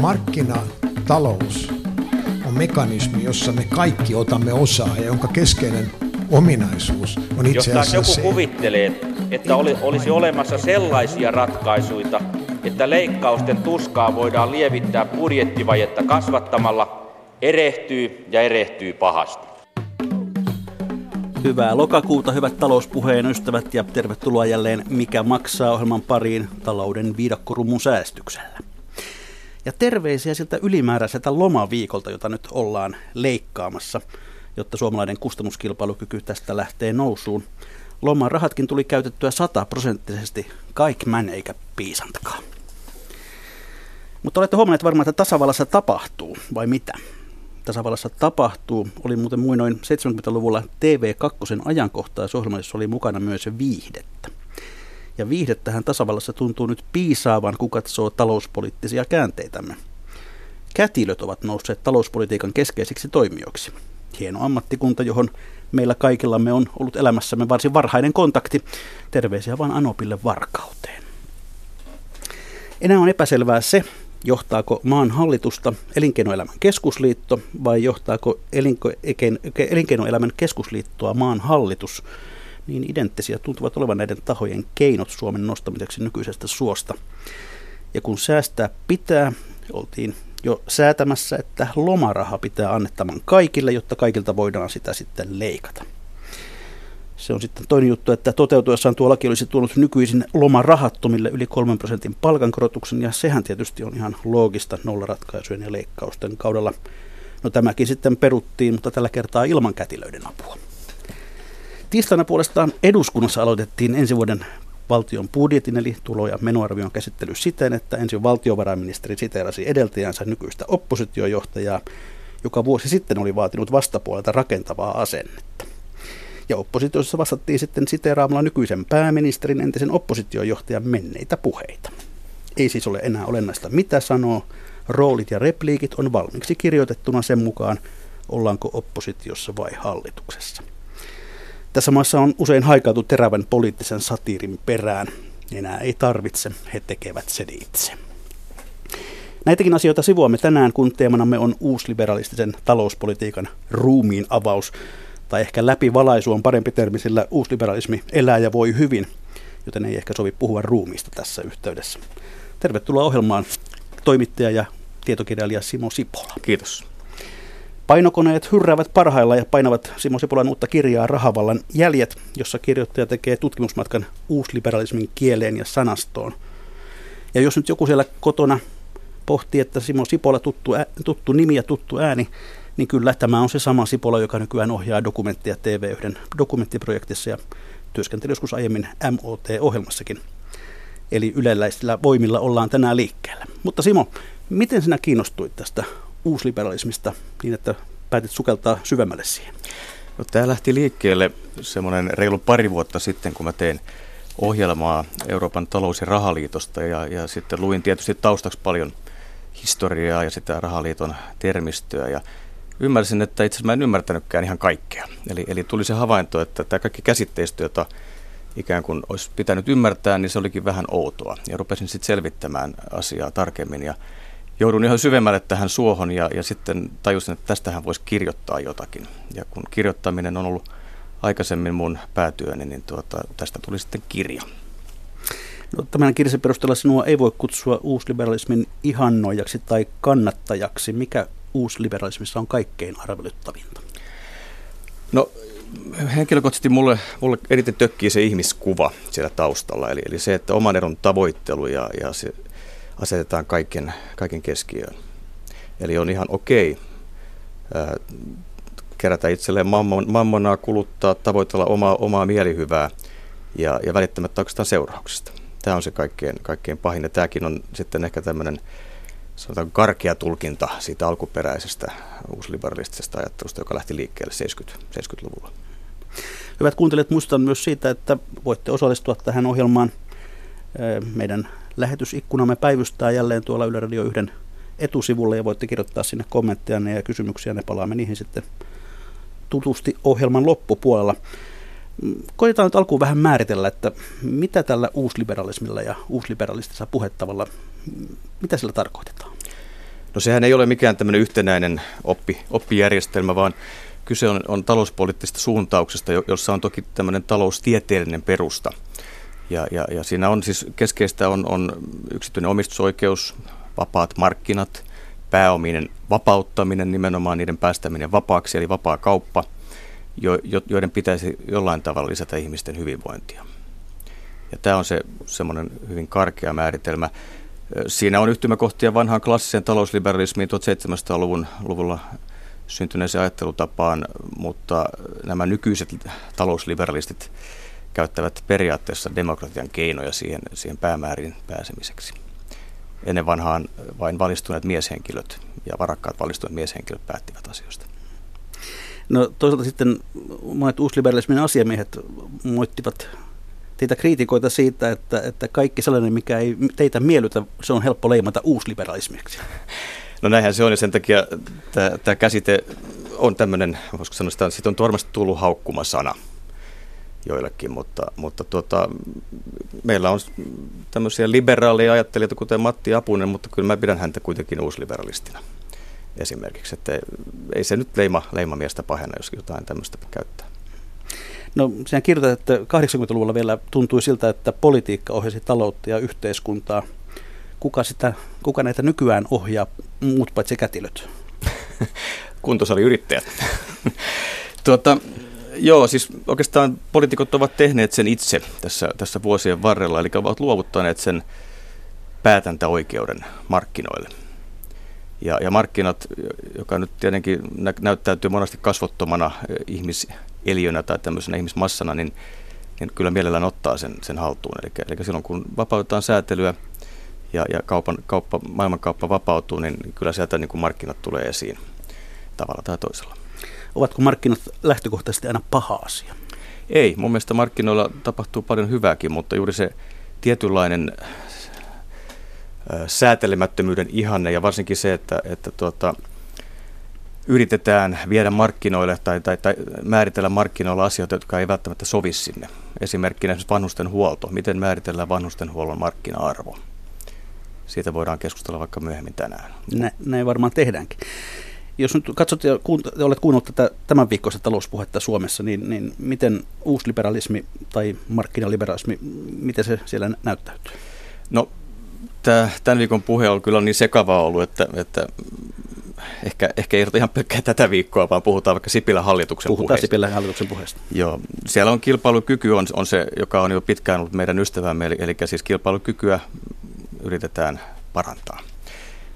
Markkinatalous on mekanismi, jossa me kaikki otamme osaa ja jonka keskeinen ominaisuus on itse Jos asiassa taas joku se, kuvittelee, että oli, olisi olemassa sellaisia ratkaisuja, että leikkausten tuskaa voidaan lievittää budjettivajetta kasvattamalla, erehtyy ja erehtyy pahasti. Hyvää lokakuuta, hyvät talouspuheen ystävät ja tervetuloa jälleen Mikä maksaa ohjelman pariin talouden viidakkorumun säästyksellä. Ja terveisiä siltä ylimääräiseltä lomaviikolta, jota nyt ollaan leikkaamassa, jotta suomalainen kustannuskilpailukyky tästä lähtee nousuun. Lomarahatkin tuli käytettyä sataprosenttisesti, kaikmän eikä piisantakaan. Mutta olette huomanneet varmaan, että tasavallassa tapahtuu, vai mitä? Tasavallassa tapahtuu oli muuten muinoin 70-luvulla TV2 ajankohtaisohjelma, jossa oli mukana myös viihdettä. Ja viihdettähän tasavallassa tuntuu nyt piisaavan, kun katsoo talouspoliittisia käänteitämme. Kätilöt ovat nousseet talouspolitiikan keskeisiksi toimijoiksi. Hieno ammattikunta, johon meillä kaikillamme on ollut elämässämme varsin varhainen kontakti. Terveisiä vain Anopille varkauteen. Enää on epäselvää se, johtaako maan hallitusta Elinkeinoelämän keskusliitto vai johtaako Elinkeinoelämän keskusliittoa maan hallitus. Niin identtisiä tuntuvat olevan näiden tahojen keinot Suomen nostamiseksi nykyisestä suosta. Ja kun säästää pitää, oltiin jo säätämässä, että lomaraha pitää annettaman kaikille, jotta kaikilta voidaan sitä sitten leikata. Se on sitten toinen juttu, että toteutuessaan tuo laki olisi tuonut nykyisin lomarahattomille yli 3 prosentin palkankorotuksen, ja sehän tietysti on ihan loogista nollaratkaisujen ja leikkausten kaudella. No tämäkin sitten peruttiin, mutta tällä kertaa ilman kätilöiden apua. Tiistaina puolestaan eduskunnassa aloitettiin ensi vuoden valtion budjetin eli tulo- ja menoarvion käsittely siten, että ensin valtiovarainministeri siteerasi edeltäjänsä nykyistä oppositiojohtajaa, joka vuosi sitten oli vaatinut vastapuolelta rakentavaa asennetta. Ja oppositiossa vastattiin sitten siteeraamalla nykyisen pääministerin entisen oppositiojohtajan menneitä puheita. Ei siis ole enää olennaista mitä sanoo, roolit ja repliikit on valmiiksi kirjoitettuna sen mukaan, ollaanko oppositiossa vai hallituksessa. Tässä maassa on usein haikautu terävän poliittisen satiirin perään. Enää ei tarvitse, he tekevät sen itse. Näitäkin asioita sivuamme tänään, kun teemanamme on uusliberalistisen talouspolitiikan ruumiin avaus, tai ehkä läpivalaisu on parempi termi, sillä uusliberalismi elää ja voi hyvin, joten ei ehkä sovi puhua ruumiista tässä yhteydessä. Tervetuloa ohjelmaan toimittaja ja tietokirjailija Simo Sipola. Kiitos. Painokoneet hyrräävät parhailla ja painavat Simo Sipolan uutta kirjaa Rahavallan jäljet, jossa kirjoittaja tekee tutkimusmatkan uusliberalismin kieleen ja sanastoon. Ja jos nyt joku siellä kotona pohtii, että Simo Sipola tuttu, ä, tuttu nimi ja tuttu ääni, niin kyllä tämä on se sama Sipola, joka nykyään ohjaa dokumenttia TV1 dokumenttiprojektissa ja työskenteli joskus aiemmin MOT-ohjelmassakin. Eli yleläisillä voimilla ollaan tänään liikkeellä. Mutta Simo, miten sinä kiinnostuit tästä uusliberalismista niin, että päätit sukeltaa syvemmälle siihen? No, tämä lähti liikkeelle semmoinen reilu pari vuotta sitten, kun mä tein ohjelmaa Euroopan talous- ja rahaliitosta ja, ja sitten luin tietysti taustaksi paljon historiaa ja sitä rahaliiton termistöä ja ymmärsin, että itse asiassa mä en ymmärtänytkään ihan kaikkea. Eli, eli tuli se havainto, että tämä kaikki käsitteistö, jota ikään kuin olisi pitänyt ymmärtää, niin se olikin vähän outoa. Ja rupesin sitten selvittämään asiaa tarkemmin ja joudun ihan syvemmälle tähän suohon ja, ja sitten tajusin, että tästähän voisi kirjoittaa jotakin. Ja kun kirjoittaminen on ollut aikaisemmin mun päätyöni, niin tuota, tästä tuli sitten kirja. No, tämän kirjan perusteella sinua ei voi kutsua uusliberalismin ihannoijaksi tai kannattajaksi. Mikä uusliberalismissa on kaikkein arveluttavinta? No henkilökohtaisesti mulle, mulle eniten tökkii se ihmiskuva siellä taustalla. Eli, eli se, että oman edun tavoittelu ja, ja se asetetaan kaiken, kaiken keskiöön. Eli on ihan okei ää, kerätä itselleen mammonaa, kuluttaa, tavoitella omaa, omaa mielihyvää ja, ja välittämättä oikeastaan seurauksista. Tämä on se kaikkein, kaikkein pahin ja tämäkin on sitten ehkä tämmöinen sanotaan karkea tulkinta siitä alkuperäisestä uusliberalistisesta ajattelusta, joka lähti liikkeelle 70, 70-luvulla. Hyvät kuuntelijat, muistan myös siitä, että voitte osallistua tähän ohjelmaan meidän lähetysikkunamme päivystää jälleen tuolla Yle Radio 1 etusivulle ja voitte kirjoittaa sinne kommentteja ja kysymyksiä. Ne palaamme niihin sitten tutusti ohjelman loppupuolella. Koitetaan nyt alkuun vähän määritellä, että mitä tällä uusliberalismilla ja uusliberalistisella puhettavalla, mitä sillä tarkoitetaan? No sehän ei ole mikään tämmöinen yhtenäinen oppi, oppijärjestelmä, vaan kyse on, on talouspoliittisesta suuntauksesta, jossa on toki tämmöinen taloustieteellinen perusta. Ja, ja, ja siinä on siis keskeistä on, on yksityinen omistusoikeus, vapaat markkinat, pääominen vapauttaminen, nimenomaan niiden päästäminen vapaaksi, eli vapaa kauppa, jo, joiden pitäisi jollain tavalla lisätä ihmisten hyvinvointia. Ja tämä on se semmoinen hyvin karkea määritelmä. Siinä on yhtymäkohtia vanhaan klassiseen talousliberalismiin 1700-luvun luvulla syntyneeseen ajattelutapaan, mutta nämä nykyiset talousliberalistit käyttävät periaatteessa demokratian keinoja siihen, siihen päämäärin pääsemiseksi. Ennen vanhaan vain valistuneet mieshenkilöt ja varakkaat valistuneet mieshenkilöt päättivät asioista. No toisaalta sitten monet uusliberalismin asiamiehet moittivat teitä kriitikoita siitä, että, että kaikki sellainen, mikä ei teitä miellytä, se on helppo leimata uusliberalismiksi. No näinhän se on ja sen takia tämä käsite on tämmöinen, voisiko sanoa että siitä on varmasti tullut haukkuma sana joillekin, mutta, mutta tuota, meillä on tämmöisiä liberaaleja ajattelijoita, kuten Matti Apunen, mutta kyllä mä pidän häntä kuitenkin uusliberalistina esimerkiksi, että ei se nyt leima, leima miestä pahena, jos jotain tämmöistä käyttää. No sehän kirjoitat, että 80-luvulla vielä tuntui siltä, että politiikka ohjasi taloutta ja yhteiskuntaa. Kuka, sitä, kuka näitä nykyään ohjaa, muut paitsi kätilöt? yrittäjät. tuota, joo, siis oikeastaan poliitikot ovat tehneet sen itse tässä, tässä vuosien varrella, eli ovat luovuttaneet sen päätäntäoikeuden markkinoille. Ja, ja markkinat, joka nyt tietenkin nä- näyttäytyy monesti kasvottomana ihmiseliönä tai tämmöisenä ihmismassana, niin, niin kyllä mielellään ottaa sen, sen haltuun. Eli, eli silloin kun vapautetaan säätelyä ja, ja kaupan, kauppa, maailmankauppa vapautuu, niin kyllä sieltä niin kuin markkinat tulee esiin tavalla tai toisella. Ovatko markkinat lähtökohtaisesti aina paha asia? Ei, mun mielestä markkinoilla tapahtuu paljon hyvääkin, mutta juuri se tietynlainen säätelemättömyyden ihanne ja varsinkin se, että, että tuota, yritetään viedä markkinoille tai, tai, tai määritellä markkinoilla asioita, jotka ei välttämättä sovi sinne. Esimerkkinä esimerkiksi vanhusten huolto. Miten määritellään vanhustenhuollon markkina-arvo? Siitä voidaan keskustella vaikka myöhemmin tänään. Nä, näin varmaan tehdäänkin. Jos nyt katsot ja kuunt- olet kuunnellut tätä tämän viikkoista talouspuhetta Suomessa, niin, niin miten uusliberalismi tai markkinaliberalismi, miten se siellä näyttäytyy? No tämä, tämän viikon puhe on kyllä niin sekava ollut, että, että ehkä, ehkä ei ihan pelkkää tätä viikkoa, vaan puhutaan vaikka Sipilän hallituksen puhutaan puheesta. Sipilän hallituksen puheesta. Joo, siellä on kilpailukyky, on, on se, joka on jo pitkään ollut meidän ystävämme, eli, eli siis kilpailukykyä yritetään parantaa.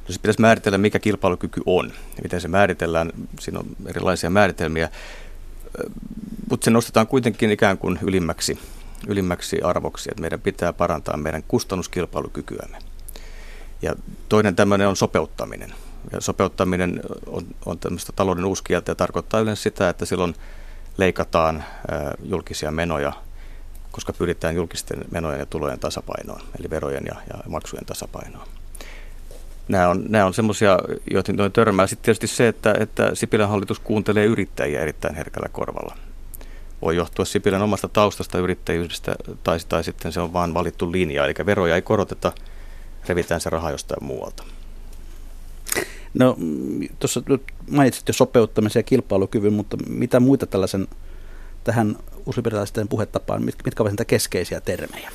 No siis pitäisi määritellä, mikä kilpailukyky on, miten se määritellään, siinä on erilaisia määritelmiä, mutta se nostetaan kuitenkin ikään kuin ylimmäksi ylimmäksi arvoksi, että meidän pitää parantaa meidän kustannuskilpailukykyämme. Ja toinen tämmöinen on sopeuttaminen. Ja sopeuttaminen on, on tämmöistä talouden uuskieltä ja tarkoittaa yleensä sitä, että silloin leikataan julkisia menoja, koska pyritään julkisten menojen ja tulojen tasapainoon, eli verojen ja, ja maksujen tasapainoon. Nämä on, nämä on semmoisia, joihin törmää. Sitten tietysti se, että, että Sipilän hallitus kuuntelee yrittäjiä erittäin herkällä korvalla voi johtua Sipilän omasta taustasta yrittäjyydestä tai, tai sitten se on vain valittu linja. Eli veroja ei koroteta, revitään se raha jostain muualta. No tuossa mainitsit jo sopeuttamisen ja kilpailukyvyn, mutta mitä muita tällaisen tähän uusliberaalisten puhetapaan, mitkä ovat niitä keskeisiä termejä?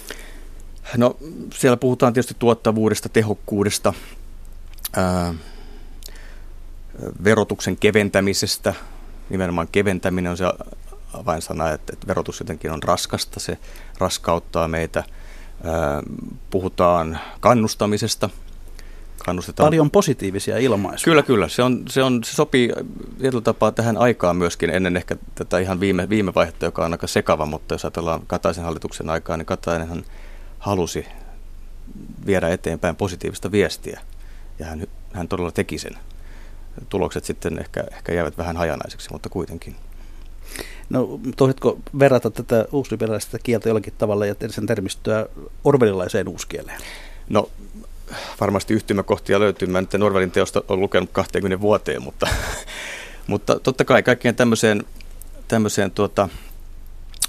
No siellä puhutaan tietysti tuottavuudesta, tehokkuudesta, ää, verotuksen keventämisestä. Nimenomaan keventäminen on se avainsana, että, että verotus jotenkin on raskasta, se raskauttaa meitä. Puhutaan kannustamisesta. Kannustetaan. Paljon positiivisia ilmaisuja. Kyllä, kyllä. Se, on, se, on, se sopii tietyllä tapaa tähän aikaan myöskin, ennen ehkä tätä ihan viime, viime vaihetta, joka on aika sekava, mutta jos ajatellaan Kataisen hallituksen aikaa, niin Katainenhan halusi viedä eteenpäin positiivista viestiä, ja hän, hän todella teki sen. Tulokset sitten ehkä, ehkä jäävät vähän hajanaiseksi, mutta kuitenkin. No, toisitko verrata tätä uusliberaalista kieltä jollakin tavalla ja sen termistöä orwellilaiseen uuskieleen? No, varmasti yhtymäkohtia löytyy. Mä nyt Orwellin teosta on lukenut 20 vuoteen, mutta, mutta totta kai kaikkeen tämmöiseen, tämmöiseen tuota,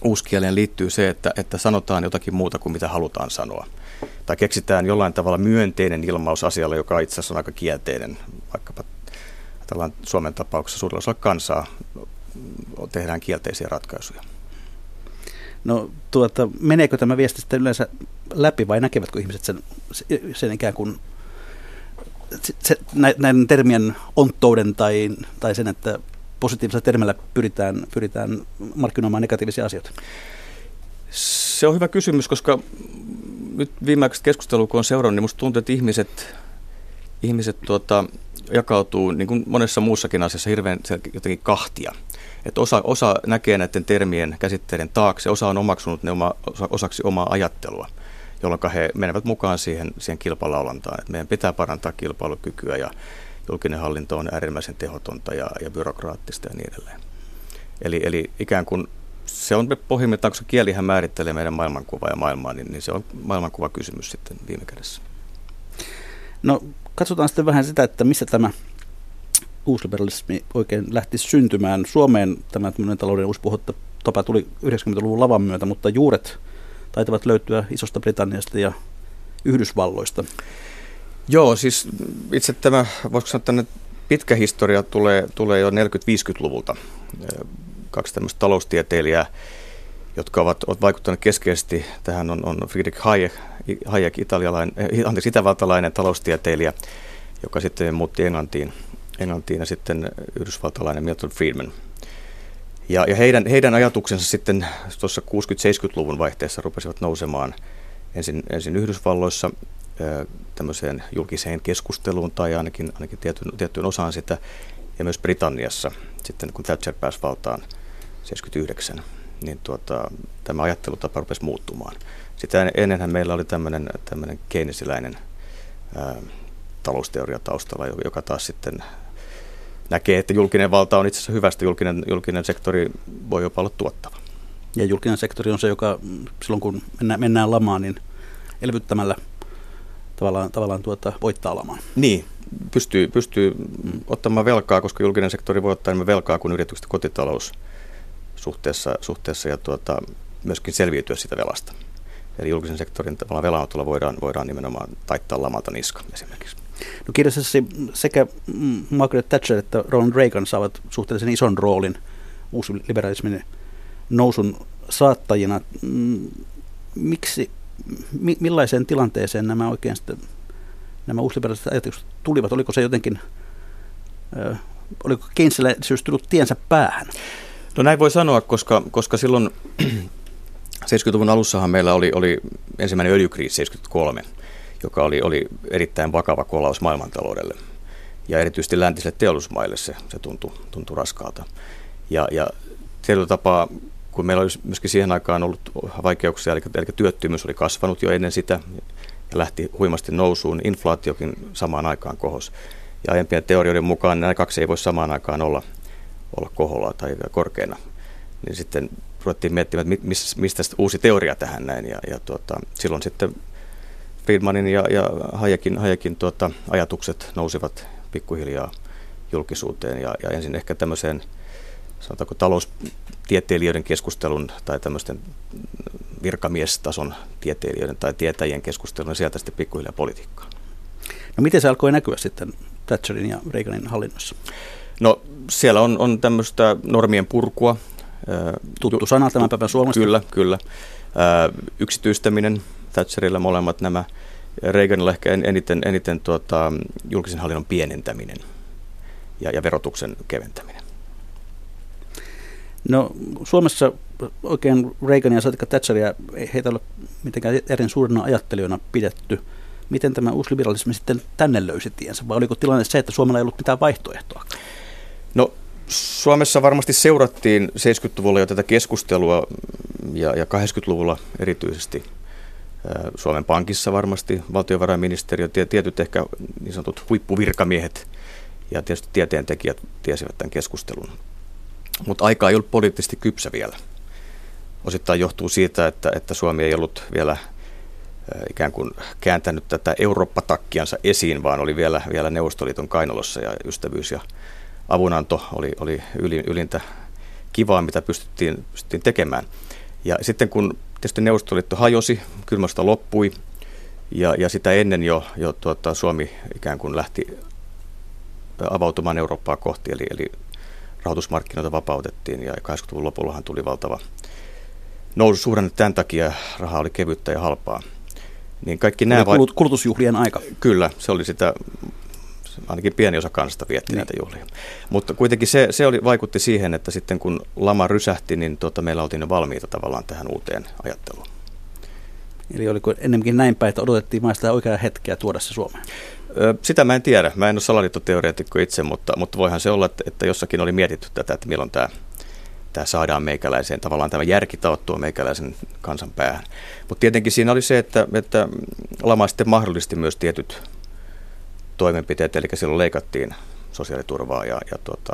uuskieleen liittyy se, että, että sanotaan jotakin muuta kuin mitä halutaan sanoa. Tai keksitään jollain tavalla myönteinen ilmaus asialle, joka itse asiassa on aika kielteinen, vaikkapa tällainen Suomen tapauksessa suurella osalla kansaa tehdään kielteisiä ratkaisuja. No tuota, meneekö tämä viesti sitten yleensä läpi vai näkevätkö ihmiset sen, sen ikään kuin se, näiden termien onttouden tai, tai sen, että positiivisella termillä pyritään, pyritään markkinoimaan negatiivisia asioita? Se on hyvä kysymys, koska nyt viimeaikaiset keskustelua kun on seurannut, niin musta tuntuu, että ihmiset, ihmiset tuota, jakautuu niin kuin monessa muussakin asiassa hirveän jotenkin kahtia. Että osa, osa näkee näiden termien käsitteiden taakse, osa on omaksunut ne oma, osaksi omaa ajattelua, jolloin he menevät mukaan siihen, siihen kilpalaulantaan. Että meidän pitää parantaa kilpailukykyä ja julkinen hallinto on äärimmäisen tehotonta ja, ja byrokraattista ja niin edelleen. Eli, eli ikään kuin se on pohjimmiltaan, koska kielihän määrittelee meidän maailmankuvaa ja maailmaa, niin, niin se on maailmankuva kysymys sitten viime kädessä. No katsotaan sitten vähän sitä, että missä tämä uusliberalismi oikein lähti syntymään. Suomeen tämä talouden uuspuhotta tapa tuli 90-luvun lavan myötä, mutta juuret taitavat löytyä Isosta Britanniasta ja Yhdysvalloista. Joo, siis itse tämä, voisiko sanoa, että pitkä historia tulee, tulee jo 40-50-luvulta. Kaksi tämmöistä taloustieteilijää, jotka ovat, ovat vaikuttaneet keskeisesti tähän, on, on Friedrich Hayek, Hayek italialainen, eh, anteeksi, itävaltalainen taloustieteilijä, joka sitten muutti Englantiin, Englantiin ja sitten yhdysvaltalainen Milton Friedman. Ja, ja heidän, heidän ajatuksensa sitten tuossa 60-70-luvun vaihteessa rupesivat nousemaan ensin, ensin Yhdysvalloissa tämmöiseen julkiseen keskusteluun tai ainakin, ainakin tiettyyn, tiettyyn osaan sitä, ja myös Britanniassa sitten kun Thatcher pääsi valtaan 79, niin tuota, tämä ajattelutapa rupesi muuttumaan. Sitä ennenhän meillä oli tämmöinen, tämmöinen keynesiläinen ää, talousteoria taustalla, joka taas sitten näkee, että julkinen valta on itse asiassa hyvästä, julkinen, julkinen sektori voi jopa olla tuottava. Ja julkinen sektori on se, joka silloin kun mennään, mennään lamaan, niin elvyttämällä tavallaan, tavallaan tuota, voittaa lamaan. Niin, pystyy, pystyy mm. ottamaan velkaa, koska julkinen sektori voi ottaa enemmän velkaa kuin yritykset kotitalous suhteessa, suhteessa ja tuota, myöskin selviytyä sitä velasta. Eli julkisen sektorin velanotolla voidaan, voidaan nimenomaan taittaa lamalta niska esimerkiksi. No kirjassasi sekä Margaret Thatcher että Ronald Reagan saavat suhteellisen ison roolin uusliberalismin nousun saattajina. Mm, miksi, mi, millaiseen tilanteeseen nämä oikein sitten, nämä uusliberalistiset ajatukset tulivat? Oliko se jotenkin, äh, oliko Keynesiläisyys tullut tiensä päähän? No näin voi sanoa, koska, koska silloin 70-luvun alussahan meillä oli, oli ensimmäinen öljykriisi 73, joka oli, oli erittäin vakava kolaus maailmantaloudelle. Ja erityisesti läntisille teollisuusmaille se, se tuntui, tuntui raskaalta. Ja, ja tietyllä tapaa, kun meillä olisi myöskin siihen aikaan ollut vaikeuksia, eli, eli työttömyys oli kasvanut jo ennen sitä ja lähti huimasti nousuun, inflaatiokin samaan aikaan kohos. Ja aiempien teorioiden mukaan nämä kaksi ei voi samaan aikaan olla, olla koholla tai korkeana. Niin sitten ruvettiin miettimään, että mistä uusi teoria tähän näin. Ja, ja tuota, silloin sitten Friedmanin ja, ja Hayekin, Hayekin tuota, ajatukset nousivat pikkuhiljaa julkisuuteen. Ja, ja ensin ehkä tämmöiseen, sanotaanko taloustieteilijöiden keskustelun tai tämmöisten virkamiestason tieteilijöiden tai tietäjien keskustelun ja sieltä sitten pikkuhiljaa politiikkaan. No miten se alkoi näkyä sitten Thatcherin ja Reaganin hallinnossa? No siellä on, on tämmöistä normien purkua, Tuttu sana tämän päivän Suomesta. Kyllä, kyllä. Yksityistäminen, Thatcherilla molemmat nämä. Reaganilla ehkä eniten, eniten tuota, julkisen hallinnon pienentäminen ja, ja verotuksen keventäminen. No Suomessa oikein Reagania ja Thatcheria ei heitä ole mitenkään erin suurina ajattelijoina pidetty. Miten tämä uusi liberalismi sitten tänne löysi tiensä, vai oliko tilanne se, että Suomella ei ollut mitään vaihtoehtoa? No Suomessa varmasti seurattiin 70-luvulla jo tätä keskustelua ja, ja 80-luvulla erityisesti Suomen Pankissa varmasti, valtiovarainministeriö, tietyt ehkä niin sanotut huippuvirkamiehet ja tietysti tieteentekijät tiesivät tämän keskustelun. Mutta aika ei ollut poliittisesti kypsä vielä. Osittain johtuu siitä, että, että Suomi ei ollut vielä ikään kuin kääntänyt tätä Eurooppa-takkiansa esiin, vaan oli vielä, vielä Neuvostoliiton kainalossa ja ystävyys ja avunanto oli, oli ylintä kivaa, mitä pystyttiin, pystyttiin tekemään. Ja sitten kun tietysti Neuvostoliitto hajosi, kylmästä loppui, Ja, ja sitä ennen jo, jo tuota, Suomi ikään kuin lähti avautumaan Eurooppaa kohti, eli, eli rahoitusmarkkinoita vapautettiin ja 80-luvun lopullahan tuli valtava noususuhdanne tämän takia, raha oli kevyttä ja halpaa. Niin kaikki nämä vai... kulutusjuhlien aika. Kyllä, se oli sitä, ainakin pieni osa kansasta vietti niin. näitä juhlia. Mutta kuitenkin se, se oli, vaikutti siihen, että sitten kun lama rysähti, niin tuota, meillä oltiin valmiita tavallaan tähän uuteen ajatteluun. Eli oliko enemmänkin näin päin, että odotettiin vain sitä oikeaa hetkeä tuoda se Suomeen? Sitä mä en tiedä. Mä en ole salaliittoteoreetikko itse, mutta, mutta voihan se olla, että, että jossakin oli mietitty tätä, että milloin tämä, tämä saadaan meikäläiseen, tavallaan tämä järki taottua meikäläisen kansan päähän. Mutta tietenkin siinä oli se, että, että lama sitten mahdollisti myös tietyt toimenpiteet, eli silloin leikattiin sosiaaliturvaa ja, ja tuota,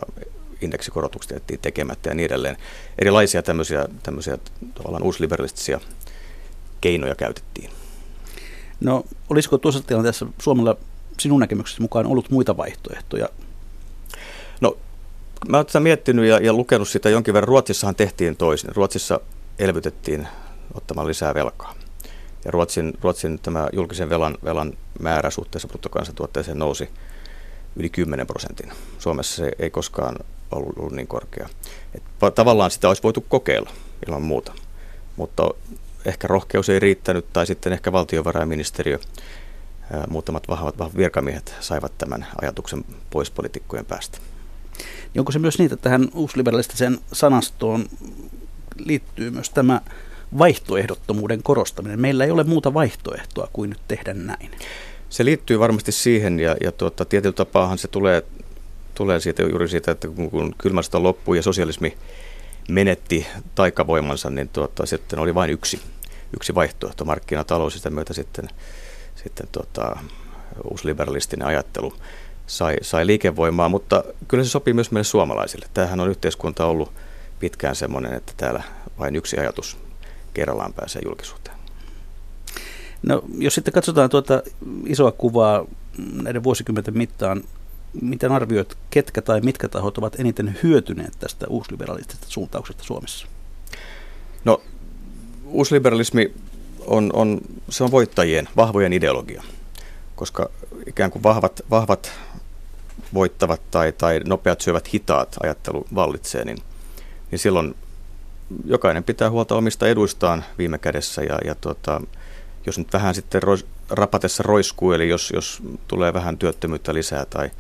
indeksikorotukset jätettiin tekemättä ja niin edelleen. Erilaisia tämmöisiä, tämmöisiä tavallaan uusliberalistisia keinoja käytettiin. No olisiko tuossa tilanteessa Suomella sinun näkemyksesi mukaan ollut muita vaihtoehtoja? No mä olen tätä miettinyt ja, ja lukenut sitä jonkin verran. Ruotsissahan tehtiin toisin. Ruotsissa elvytettiin ottamaan lisää velkaa. Ja Ruotsin, Ruotsin tämä julkisen velan, velan määrä suhteessa bruttokansantuotteeseen nousi yli 10 prosentin. Suomessa se ei koskaan ollut, ollut niin korkea. Et tavallaan sitä olisi voitu kokeilla ilman muuta, mutta ehkä rohkeus ei riittänyt tai sitten ehkä valtiovarainministeriö, muutamat vahvat, vahvat virkamiehet saivat tämän ajatuksen pois poliitikkojen päästä. Niin onko se myös niitä, tähän uusliberalistiseen sanastoon liittyy myös tämä vaihtoehdottomuuden korostaminen? Meillä ei ole muuta vaihtoehtoa kuin nyt tehdä näin. Se liittyy varmasti siihen ja, ja tuota, tietyllä tapaahan se tulee, tulee siitä, juuri siitä, että kun, kun kylmä sota loppui ja sosialismi menetti taikavoimansa, niin tuota, sitten oli vain yksi, yksi vaihtoehto, markkinatalous ja sitä myötä sitten, sitten tuota, uusliberalistinen ajattelu sai, sai liikevoimaa, mutta kyllä se sopii myös meille suomalaisille. Tämähän on yhteiskunta ollut pitkään semmoinen, että täällä vain yksi ajatus kerrallaan pääsee julkisuuteen. No, jos sitten katsotaan tuota isoa kuvaa näiden vuosikymmenten mittaan, miten arvioit, ketkä tai mitkä tahot ovat eniten hyötyneet tästä uusliberalistisesta suuntauksesta Suomessa? No, uusliberalismi on, on, se on voittajien, vahvojen ideologia, koska ikään kuin vahvat, vahvat voittavat tai, tai nopeat syövät hitaat ajattelu vallitsee, niin, niin silloin jokainen pitää huolta omista eduistaan viime kädessä ja, ja tuota, jos nyt vähän sitten rois, rapatessa roiskuu, eli jos, jos tulee vähän työttömyyttä lisää tai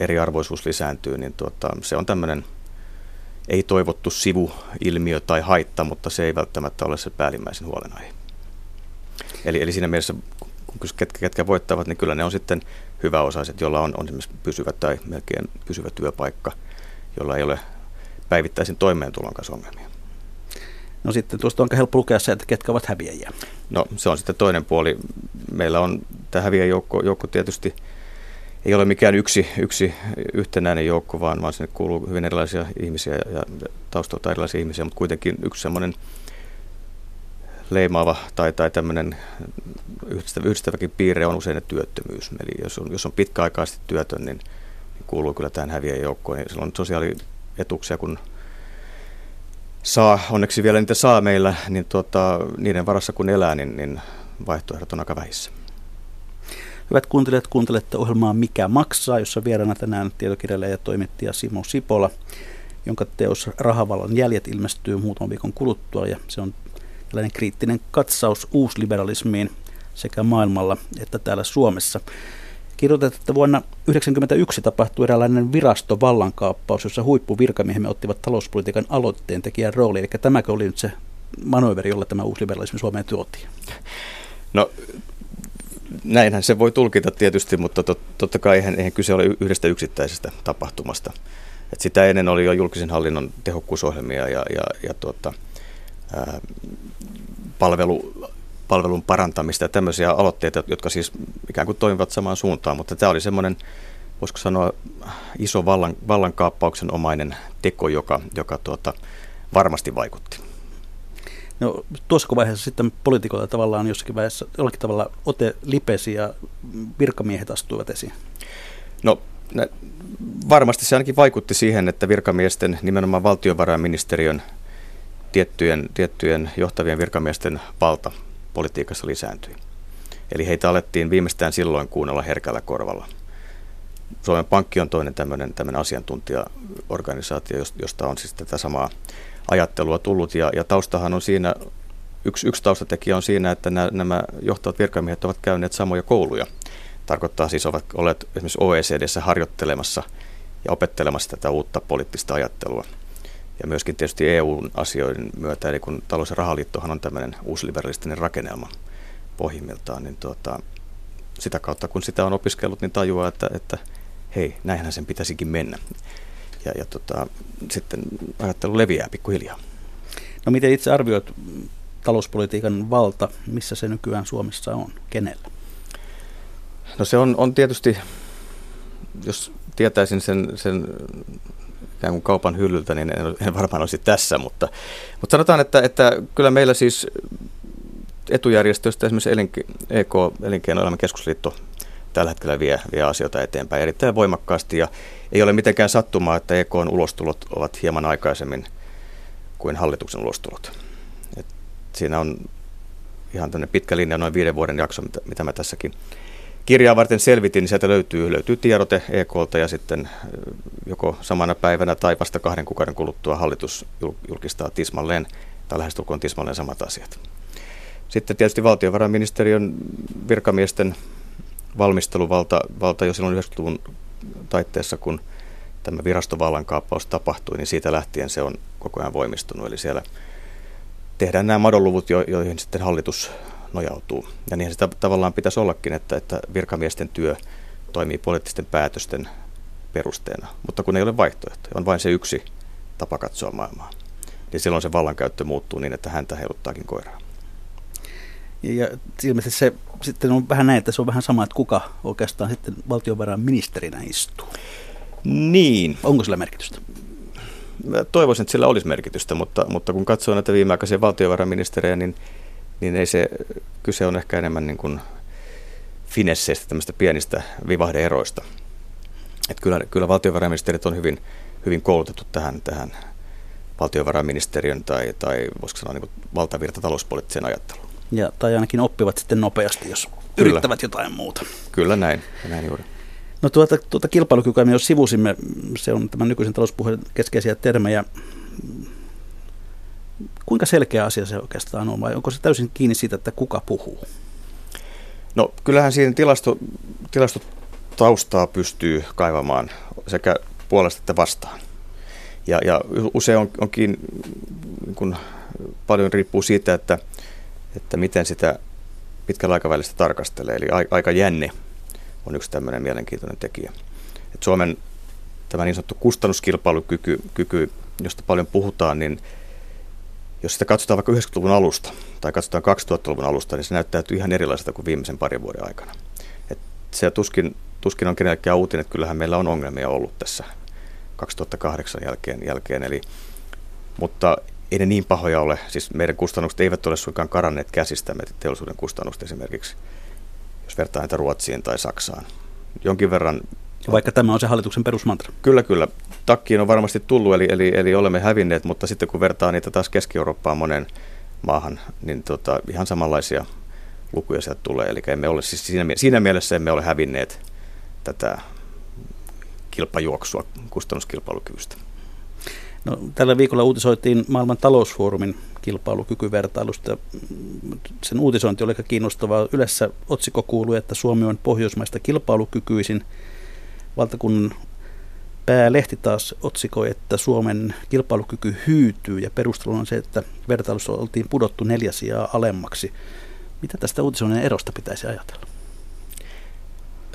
eriarvoisuus lisääntyy, niin tuota, se on tämmöinen ei toivottu sivuilmiö tai haitta, mutta se ei välttämättä ole se päällimmäisen huolenaihe. Eli, eli siinä mielessä, kun ketkä, ketkä voittavat, niin kyllä ne on sitten hyväosaiset, joilla on, on esimerkiksi pysyvä tai melkein pysyvä työpaikka, jolla ei ole päivittäisen toimeentulon kanssa ongelmia. No sitten tuosta on helppo lukea se, että ketkä ovat häviäjiä. No se on sitten toinen puoli. Meillä on tämä häviäjoukko joukko tietysti ei ole mikään yksi, yksi yhtenäinen joukko, vaan, vaan sinne kuuluu hyvin erilaisia ihmisiä ja, ja taustalta erilaisia ihmisiä, mutta kuitenkin yksi semmoinen leimaava tai, tai tämmöinen yhdistävä, yhdistäväkin piirre on usein työttömyys. Eli jos on, jos on pitkäaikaisesti työtön, niin, niin kuuluu kyllä tähän häviäjän joukkoon. Niin silloin sosiaalietuksia, kun saa, onneksi vielä niitä saa meillä, niin tuota, niiden varassa kun elää, niin, niin vaihtoehdot on aika vähissä. Hyvät kuuntelijat, kuuntelette ohjelmaa Mikä maksaa, jossa vieraana tänään tietokirjailija ja toimittaja Simo Sipola, jonka teos Rahavallan jäljet ilmestyy muutaman viikon kuluttua ja se on tällainen kriittinen katsaus uusliberalismiin sekä maailmalla että täällä Suomessa. Kirjoitat, että vuonna 1991 tapahtui eräänlainen virastovallankaappaus, jossa huippuvirkamiehemme ottivat talouspolitiikan aloitteen tekijän rooli. Eli tämäkö oli nyt se manööveri, jolla tämä uusliberalismi Suomeen tuotiin? No näinhän se voi tulkita tietysti, mutta tot, totta kai eihän, eihän kyse ole yhdestä yksittäisestä tapahtumasta. Et sitä ennen oli jo julkisen hallinnon tehokkuusohjelmia ja, ja, ja tuota, ää, palvelu, palvelun parantamista ja tämmöisiä aloitteita, jotka siis ikään kuin toimivat samaan suuntaan, mutta tämä oli semmoinen, voisiko sanoa, iso vallan, vallankaappauksen omainen teko, joka, joka tuota, varmasti vaikutti. No tuossa vaiheessa sitten poliitikoilla tavallaan jossakin vaiheessa jollakin tavalla ote lipesi ja virkamiehet astuivat esiin. No ne, varmasti se ainakin vaikutti siihen, että virkamiesten, nimenomaan valtiovarainministeriön tiettyjen, tiettyjen johtavien virkamiesten valta politiikassa lisääntyi. Eli heitä alettiin viimeistään silloin kuunnella herkällä korvalla. Suomen Pankki on toinen tämmöinen, tämmöinen asiantuntijaorganisaatio, josta on siis tätä samaa ajattelua tullut. Ja, ja taustahan on siinä, yksi, yksi taustatekijä on siinä, että nämä, nämä johtavat virkamiehet ovat käyneet samoja kouluja. Tarkoittaa siis, ovat olleet esimerkiksi OECDssä harjoittelemassa ja opettelemassa tätä uutta poliittista ajattelua. Ja myöskin tietysti EU-asioiden myötä, eli kun talous- ja rahaliittohan on tämmöinen uusliberalistinen rakennelma pohjimmiltaan, niin tuota, sitä kautta kun sitä on opiskellut, niin tajuaa, että, että hei, näinhän sen pitäisikin mennä. Ja, ja tota, sitten ajattelu leviää pikkuhiljaa. No miten itse arvioit talouspolitiikan valta, missä se nykyään Suomessa on, kenellä? No se on, on tietysti, jos tietäisin sen, sen ikään kuin kaupan hyllyltä, niin en, en varmaan olisi tässä, mutta, mutta sanotaan, että, että kyllä meillä siis etujärjestöistä esimerkiksi elinke, EK, Elinkeinoelämän keskusliitto, tällä hetkellä vie, vie asioita eteenpäin erittäin voimakkaasti ja ei ole mitenkään sattumaa, että EKn ulostulot ovat hieman aikaisemmin kuin hallituksen ulostulot. Et siinä on ihan tämmöinen pitkä linja, noin viiden vuoden jakso, mitä, mitä mä tässäkin kirjaa varten selvitin, niin sieltä löytyy, löytyy tiedote EKlta ja sitten joko samana päivänä tai vasta kahden kuukauden kuluttua hallitus julkistaa tismalleen tai lähestulkoon tismalleen samat asiat. Sitten tietysti valtiovarainministeriön virkamiesten valmisteluvalta valta jo silloin 90-luvun taitteessa, kun tämä virastovallan kaappaus tapahtui, niin siitä lähtien se on koko ajan voimistunut. Eli siellä tehdään nämä madonluvut, jo, joihin sitten hallitus nojautuu. Ja niin sitä tavallaan pitäisi ollakin, että, että virkamiesten työ toimii poliittisten päätösten perusteena. Mutta kun ei ole vaihtoehtoja, on vain se yksi tapa katsoa maailmaa, niin silloin se vallankäyttö muuttuu niin, että häntä heiluttaakin koiraa. Ja ilmeisesti se sitten on vähän näin, että se on vähän sama, että kuka oikeastaan sitten valtiovarainministerinä istuu. Niin. Onko sillä merkitystä? Mä toivoisin, että sillä olisi merkitystä, mutta, mutta kun katsoo näitä viimeaikaisia valtiovarainministerejä, niin, niin ei se, kyse on ehkä enemmän niin kuin finesseistä, tämmöistä pienistä vivahdeeroista. Että kyllä, kyllä valtiovarainministerit on hyvin, hyvin koulutettu tähän, tähän valtiovarainministeriön tai, tai voisiko sanoa niin valtavirta talouspoliittiseen ajatteluun. Ja, tai ainakin oppivat sitten nopeasti, jos Kyllä. yrittävät jotain muuta. Kyllä näin, näin juuri. No tuota, tuota kilpailukykyä me jo sivusimme, se on tämän nykyisen talouspuheen keskeisiä termejä. Kuinka selkeä asia se oikeastaan on vai onko se täysin kiinni siitä, että kuka puhuu? No kyllähän siinä tilasto, tilastotaustaa pystyy kaivamaan sekä puolesta että vastaan. Ja, ja usein on, onkin, kun paljon riippuu siitä, että että miten sitä pitkällä aikavälistä tarkastelee. Eli aika jänne on yksi tämmöinen mielenkiintoinen tekijä. Et Suomen tämä niin sanottu kustannuskilpailukyky, kyky, josta paljon puhutaan, niin jos sitä katsotaan vaikka 90-luvun alusta tai katsotaan 2000-luvun alusta, niin se näyttäytyy ihan erilaiselta kuin viimeisen parin vuoden aikana. Et se tuskin, tuskin on kenellekään uutinen, että kyllähän meillä on ongelmia ollut tässä 2008 jälkeen. jälkeen eli, mutta ei ne niin pahoja ole. Siis meidän kustannukset eivät ole suinkaan karanneet käsistämme, teollisuuden kustannukset esimerkiksi, jos vertaa näitä Ruotsiin tai Saksaan. Jonkin verran... Vaikka tämä on se hallituksen perusmantra. Kyllä, kyllä. Takkiin on varmasti tullut, eli, eli, eli olemme hävinneet, mutta sitten kun vertaa niitä taas Keski-Eurooppaan monen maahan, niin tota, ihan samanlaisia lukuja sieltä tulee. Eli emme ole, siis siinä, siinä mielessä emme ole hävinneet tätä kilpajuoksua kustannuskilpailukyvystä. No, tällä viikolla uutisoitiin maailman talousfoorumin kilpailukykyvertailusta. Sen uutisointi oli aika kiinnostavaa. Yleensä otsikko kuului, että Suomi on pohjoismaista kilpailukykyisin. Valtakunnan päälehti taas otsikoi, että Suomen kilpailukyky hyytyy ja perustelu on se, että vertailussa oltiin pudottu neljä sijaa alemmaksi. Mitä tästä uutisoinnin erosta pitäisi ajatella?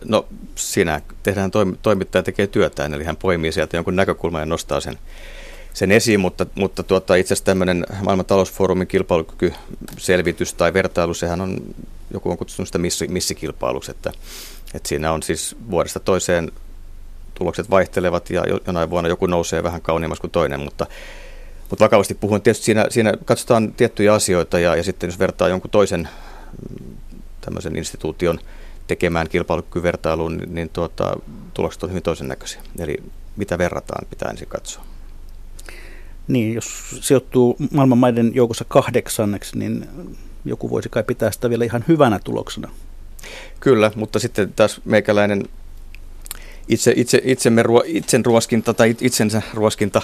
No siinä tehdään, toimittaja tekee työtään, eli hän poimii sieltä jonkun näkökulman ja nostaa sen sen esiin, mutta, mutta tuota, itse asiassa tämmöinen maailman talousfoorumin kilpailukykyselvitys tai vertailu, sehän on, joku on kutsunut sitä missi, missikilpailuksi, että, että siinä on siis vuodesta toiseen tulokset vaihtelevat ja jonain vuonna joku nousee vähän kauniimmas kuin toinen, mutta, mutta vakavasti puhuen, tietysti siinä, siinä katsotaan tiettyjä asioita ja, ja sitten jos vertaa jonkun toisen tämmöisen instituution tekemään kilpailukykyvertailuun, niin, niin tuota, tulokset on hyvin toisen näköisiä. Eli mitä verrataan, pitää ensin katsoa. Niin, jos sijoittuu maailman maiden joukossa kahdeksanneksi, niin joku voisi kai pitää sitä vielä ihan hyvänä tuloksena. Kyllä, mutta sitten taas meikäläinen itse, itse, itsemme, itsen ruoskinta tai itsensä ruoskinta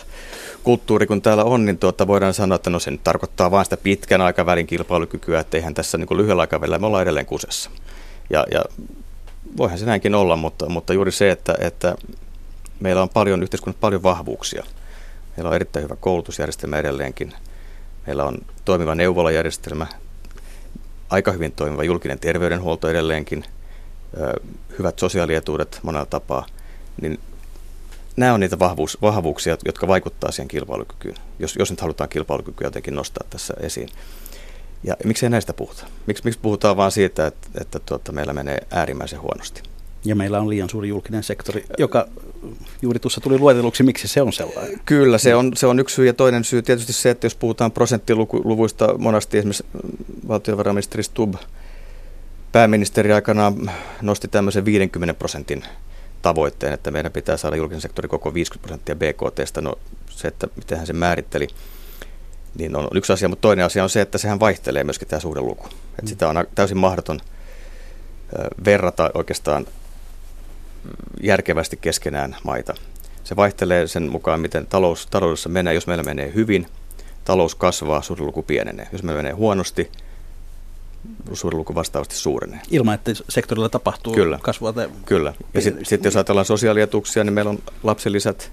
kulttuuri, kun täällä on, niin tuota, voidaan sanoa, että no se nyt tarkoittaa vain sitä pitkän aikavälin kilpailukykyä, että eihän tässä niin lyhyellä aikavälillä me ollaan edelleen kusessa. Ja, ja voihan se näinkin olla, mutta, mutta juuri se, että, että meillä on paljon yhteiskunnassa paljon vahvuuksia. Meillä on erittäin hyvä koulutusjärjestelmä edelleenkin. Meillä on toimiva neuvolajärjestelmä, aika hyvin toimiva julkinen terveydenhuolto edelleenkin, hyvät sosiaalietuudet monella tapaa, niin nämä on niitä vahvuus, vahvuuksia, jotka vaikuttaa siihen kilpailukykyyn, jos, jos nyt halutaan kilpailukykyä jotenkin nostaa tässä esiin. Ja miksei näistä puhuta? Miks, miksi puhutaan vain siitä, että, että tuota, meillä menee äärimmäisen huonosti? Ja meillä on liian suuri julkinen sektori, joka juuri tuossa tuli luetelluksi, miksi se on sellainen. Kyllä, se on, se on yksi syy ja toinen syy tietysti se, että jos puhutaan prosenttiluvuista, monasti esimerkiksi valtiovarainministeri Stubb pääministeri aikana nosti tämmöisen 50 prosentin tavoitteen, että meidän pitää saada julkisen sektorin koko 50 prosenttia BKTstä. No se, että miten hän sen määritteli, niin on yksi asia, mutta toinen asia on se, että sehän vaihtelee myöskin tämä suhdeluku. Mm. Sitä on täysin mahdoton verrata oikeastaan järkevästi keskenään maita. Se vaihtelee sen mukaan, miten talous, taloudessa menee. Jos meillä menee hyvin, talous kasvaa, suhdeluku pienenee. Jos meillä menee huonosti, suhdeluku vastaavasti suurenee. Ilman, että sektorilla tapahtuu Kyllä. kasvua. Tai Kyllä. Ja sitten sit jos ajatellaan sosiaalietuuksia, niin meillä on lapsilisät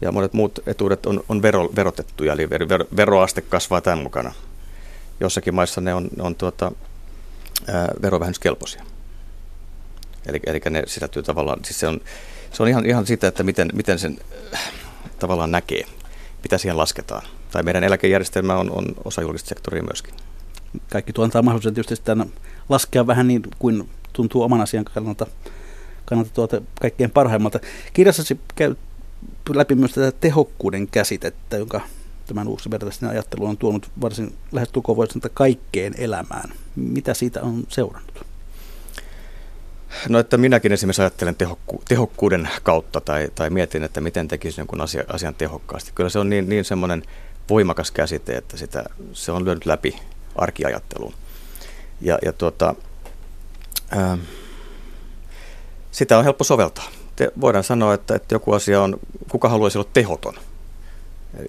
ja monet muut etuudet on, on vero, verotettuja, eli ver, ver, veroaste kasvaa tämän mukana. Jossakin maissa ne on, on tuota, ää, verovähennyskelpoisia. Eli, eli ne sisältyy tavallaan, siis se on, se on ihan, ihan sitä, että miten, miten sen äh, tavallaan näkee, mitä siihen lasketaan. Tai meidän eläkejärjestelmä on, on osa julkista sektoria myöskin. Kaikki tuo antaa mahdollisuuden tietysti sitten laskea vähän niin kuin tuntuu oman asian kannalta, kannalta tuota kaikkein parhaimmalta. Kirjassasi käy läpi myös tätä tehokkuuden käsitettä, jonka tämän uusi ajattelu on tuonut varsin lähestulkoon voisi kaikkeen elämään. Mitä siitä on seurannut? No, että minäkin esimerkiksi ajattelen tehokku, tehokkuuden kautta tai, tai mietin, että miten tekisin jonkun asia, asian tehokkaasti. Kyllä se on niin, niin semmoinen voimakas käsite, että sitä, se on lyönyt läpi arkiajatteluun. Ja, ja tuota, ää, sitä on helppo soveltaa. Te, voidaan sanoa, että, että joku asia on, kuka haluaisi olla tehoton.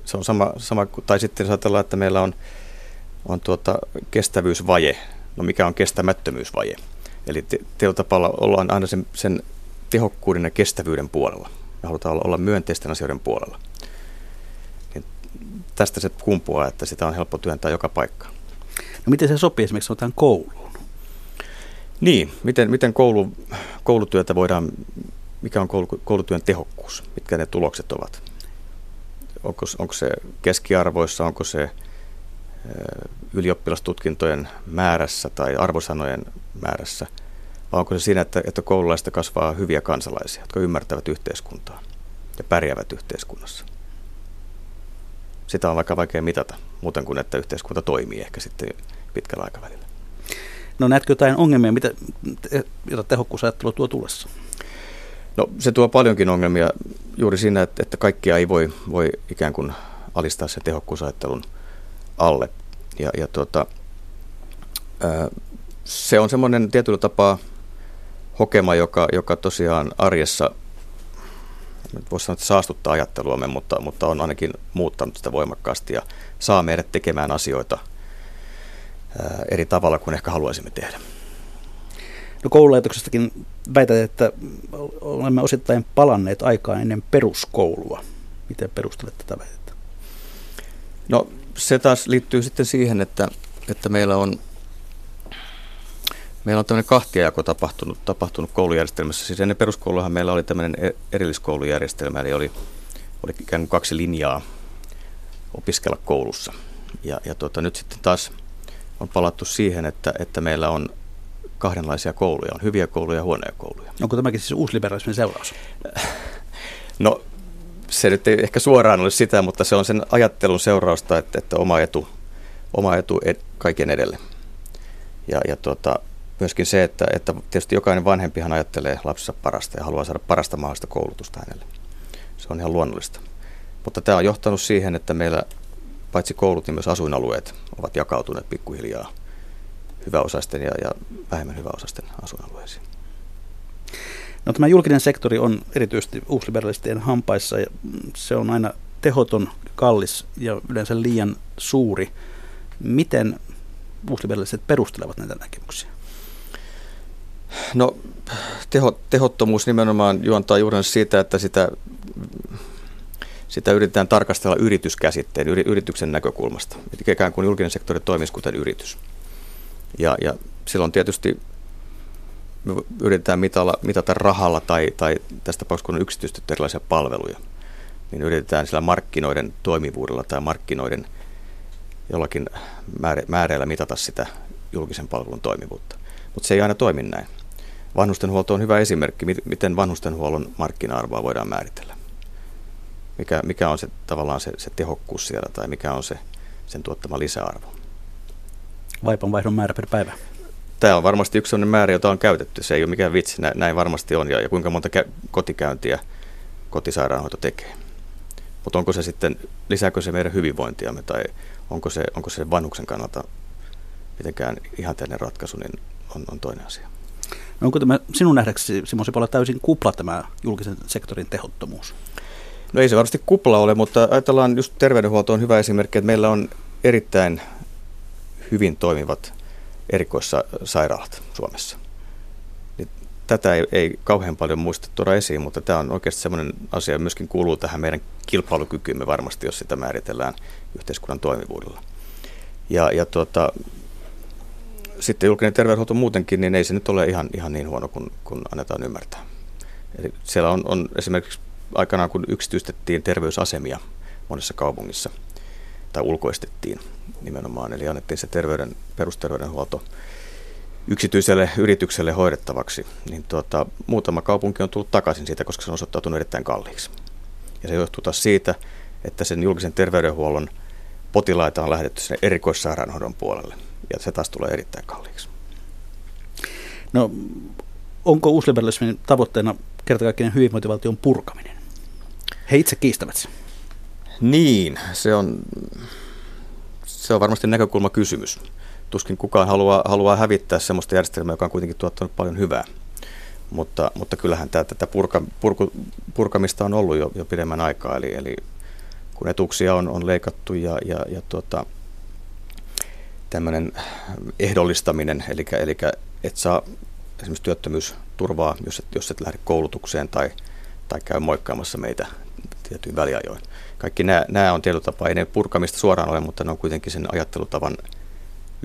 Se on sama, sama tai sitten ajatellaan, että meillä on, on tuota kestävyysvaje. No mikä on kestämättömyysvaje? Eli te, teillä tapalla ollaan aina sen, sen tehokkuuden ja kestävyyden puolella. Me halutaan olla, olla myönteisten asioiden puolella. Niin tästä se kumpuaa, että sitä on helppo työntää joka paikka. No miten se sopii esimerkiksi sanotaan kouluun? Niin, miten, miten koulu, koulutyötä voidaan, mikä on koulu, koulutyön tehokkuus, mitkä ne tulokset ovat? Onko, onko se keskiarvoissa, onko se ylioppilastutkintojen määrässä tai arvosanojen määrässä, vai onko se siinä, että, että koululaista kasvaa hyviä kansalaisia, jotka ymmärtävät yhteiskuntaa ja pärjäävät yhteiskunnassa? Sitä on vaikka vaikea mitata, muuten kuin että yhteiskunta toimii ehkä sitten pitkällä aikavälillä. No näetkö jotain ongelmia, mitä, jota tehokkuusajattelu tuo tullessa? No se tuo paljonkin ongelmia juuri siinä, että, että kaikkia ei voi, voi ikään kuin alistaa se tehokkuusajattelun alle. Ja, ja tuota, ää, se on semmoinen tietyllä tapaa hokema, joka, joka tosiaan arjessa, voisi sanoa, että saastuttaa ajatteluamme, mutta, mutta on ainakin muuttanut sitä voimakkaasti ja saa meidät tekemään asioita eri tavalla kuin ehkä haluaisimme tehdä. No koululaitoksestakin väität, että olemme osittain palanneet aikaan ennen peruskoulua. Miten perustelet tätä väitettä? No se taas liittyy sitten siihen, että, että meillä on Meillä on tämmöinen kahtiajako tapahtunut, tapahtunut koulujärjestelmässä. Siis ennen peruskouluahan meillä oli tämmöinen e-, erilliskoulujärjestelmä, eli oli, oli ikään kuin kaksi linjaa opiskella koulussa. Ja, ja tuota, nyt sitten taas on palattu siihen, että, että meillä on kahdenlaisia kouluja. On hyviä kouluja ja huonoja kouluja. Onko tämäkin siis uusliberalismin seuraus? No se nyt ei ehkä suoraan ole sitä, mutta se on sen ajattelun seurausta, että, että oma etu, oma etu ed, kaiken edelle. Ja, ja tuota, myöskin se, että, että tietysti jokainen vanhempihan ajattelee lapsensa parasta ja haluaa saada parasta mahdollista koulutusta hänelle. Se on ihan luonnollista. Mutta tämä on johtanut siihen, että meillä paitsi koulut, niin myös asuinalueet ovat jakautuneet pikkuhiljaa hyväosaisten ja, ja vähemmän hyväosaisten asuinalueisiin. No, tämä julkinen sektori on erityisesti uusliberalistien hampaissa ja se on aina tehoton, kallis ja yleensä liian suuri. Miten uusliberalistit perustelevat näitä näkemyksiä? No teho, tehottomuus nimenomaan juontaa juuri siitä, että sitä, sitä yritetään tarkastella yrityskäsitteen, yrityksen näkökulmasta. Eli ikään kuin julkinen sektori toimisi kuten yritys. Ja, ja silloin tietysti me yritetään mitalla, mitata rahalla tai, tai tästä tapauksessa kun on yksityistetty erilaisia palveluja, niin yritetään sillä markkinoiden toimivuudella tai markkinoiden jollakin määreillä mitata sitä julkisen palvelun toimivuutta. Mutta se ei aina toimi näin. Vanhustenhuolto on hyvä esimerkki, miten vanhustenhuollon markkina-arvoa voidaan määritellä. Mikä, mikä on se tavallaan se, se tehokkuus siellä tai mikä on se sen tuottama lisäarvo. Vaipanvaihdon määrä per päivä. Tämä on varmasti yksi sellainen määrä, jota on käytetty. Se ei ole mikään vitsi, näin varmasti on. Ja, ja kuinka monta kotikäyntiä kotisairaanhoito tekee. Mutta onko se sitten, lisääkö se meidän hyvinvointiamme tai onko se, onko se vanhuksen kannalta mitenkään ihanteellinen ratkaisu, niin on, on toinen asia. No onko tämä sinun nähdäksesi, Simo Sipola, täysin kupla tämä julkisen sektorin tehottomuus? No ei se varmasti kupla ole, mutta ajatellaan just terveydenhuolto on hyvä esimerkki, että meillä on erittäin hyvin toimivat erikoissairaalat Suomessa. Niin tätä ei, ei kauhean paljon muista tuoda esiin, mutta tämä on oikeasti sellainen asia, myöskin kuuluu tähän meidän kilpailukykymme varmasti, jos sitä määritellään yhteiskunnan toimivuudella. Ja, ja tuota, sitten julkinen terveydenhuolto muutenkin, niin ei se nyt ole ihan, ihan niin huono kuin, kuin annetaan ymmärtää. Eli siellä on, on esimerkiksi aikanaan, kun yksityistettiin terveysasemia monessa kaupungissa, tai ulkoistettiin nimenomaan, eli annettiin se terveyden, perusterveydenhuolto yksityiselle yritykselle hoidettavaksi, niin tuota, muutama kaupunki on tullut takaisin siitä, koska se on osoittautunut erittäin kalliiksi. Ja se johtuu taas siitä, että sen julkisen terveydenhuollon potilaita on lähetetty sinne erikoissairaanhoidon puolelle ja se taas tulee erittäin kalliiksi. No, onko uusliberalismin tavoitteena kertakaikkinen hyvinvointivaltion purkaminen? He itse kiistävät sen. Niin, se on, se on varmasti näkökulma kysymys. Tuskin kukaan haluaa, haluaa hävittää sellaista järjestelmää, joka on kuitenkin tuottanut paljon hyvää. Mutta, mutta kyllähän tämä, tätä purka, purku, purkamista on ollut jo, jo pidemmän aikaa. Eli, eli kun etuuksia on, on leikattu ja, ja, ja tuota, tämmöinen ehdollistaminen, eli, eli et saa esimerkiksi työttömyysturvaa, jos et, jos et lähde koulutukseen tai, tai käy moikkaamassa meitä tietyin väliajoin. Kaikki nämä, nämä on tietyllä tapaa, ei ne purkamista suoraan ole, mutta ne on kuitenkin sen ajattelutavan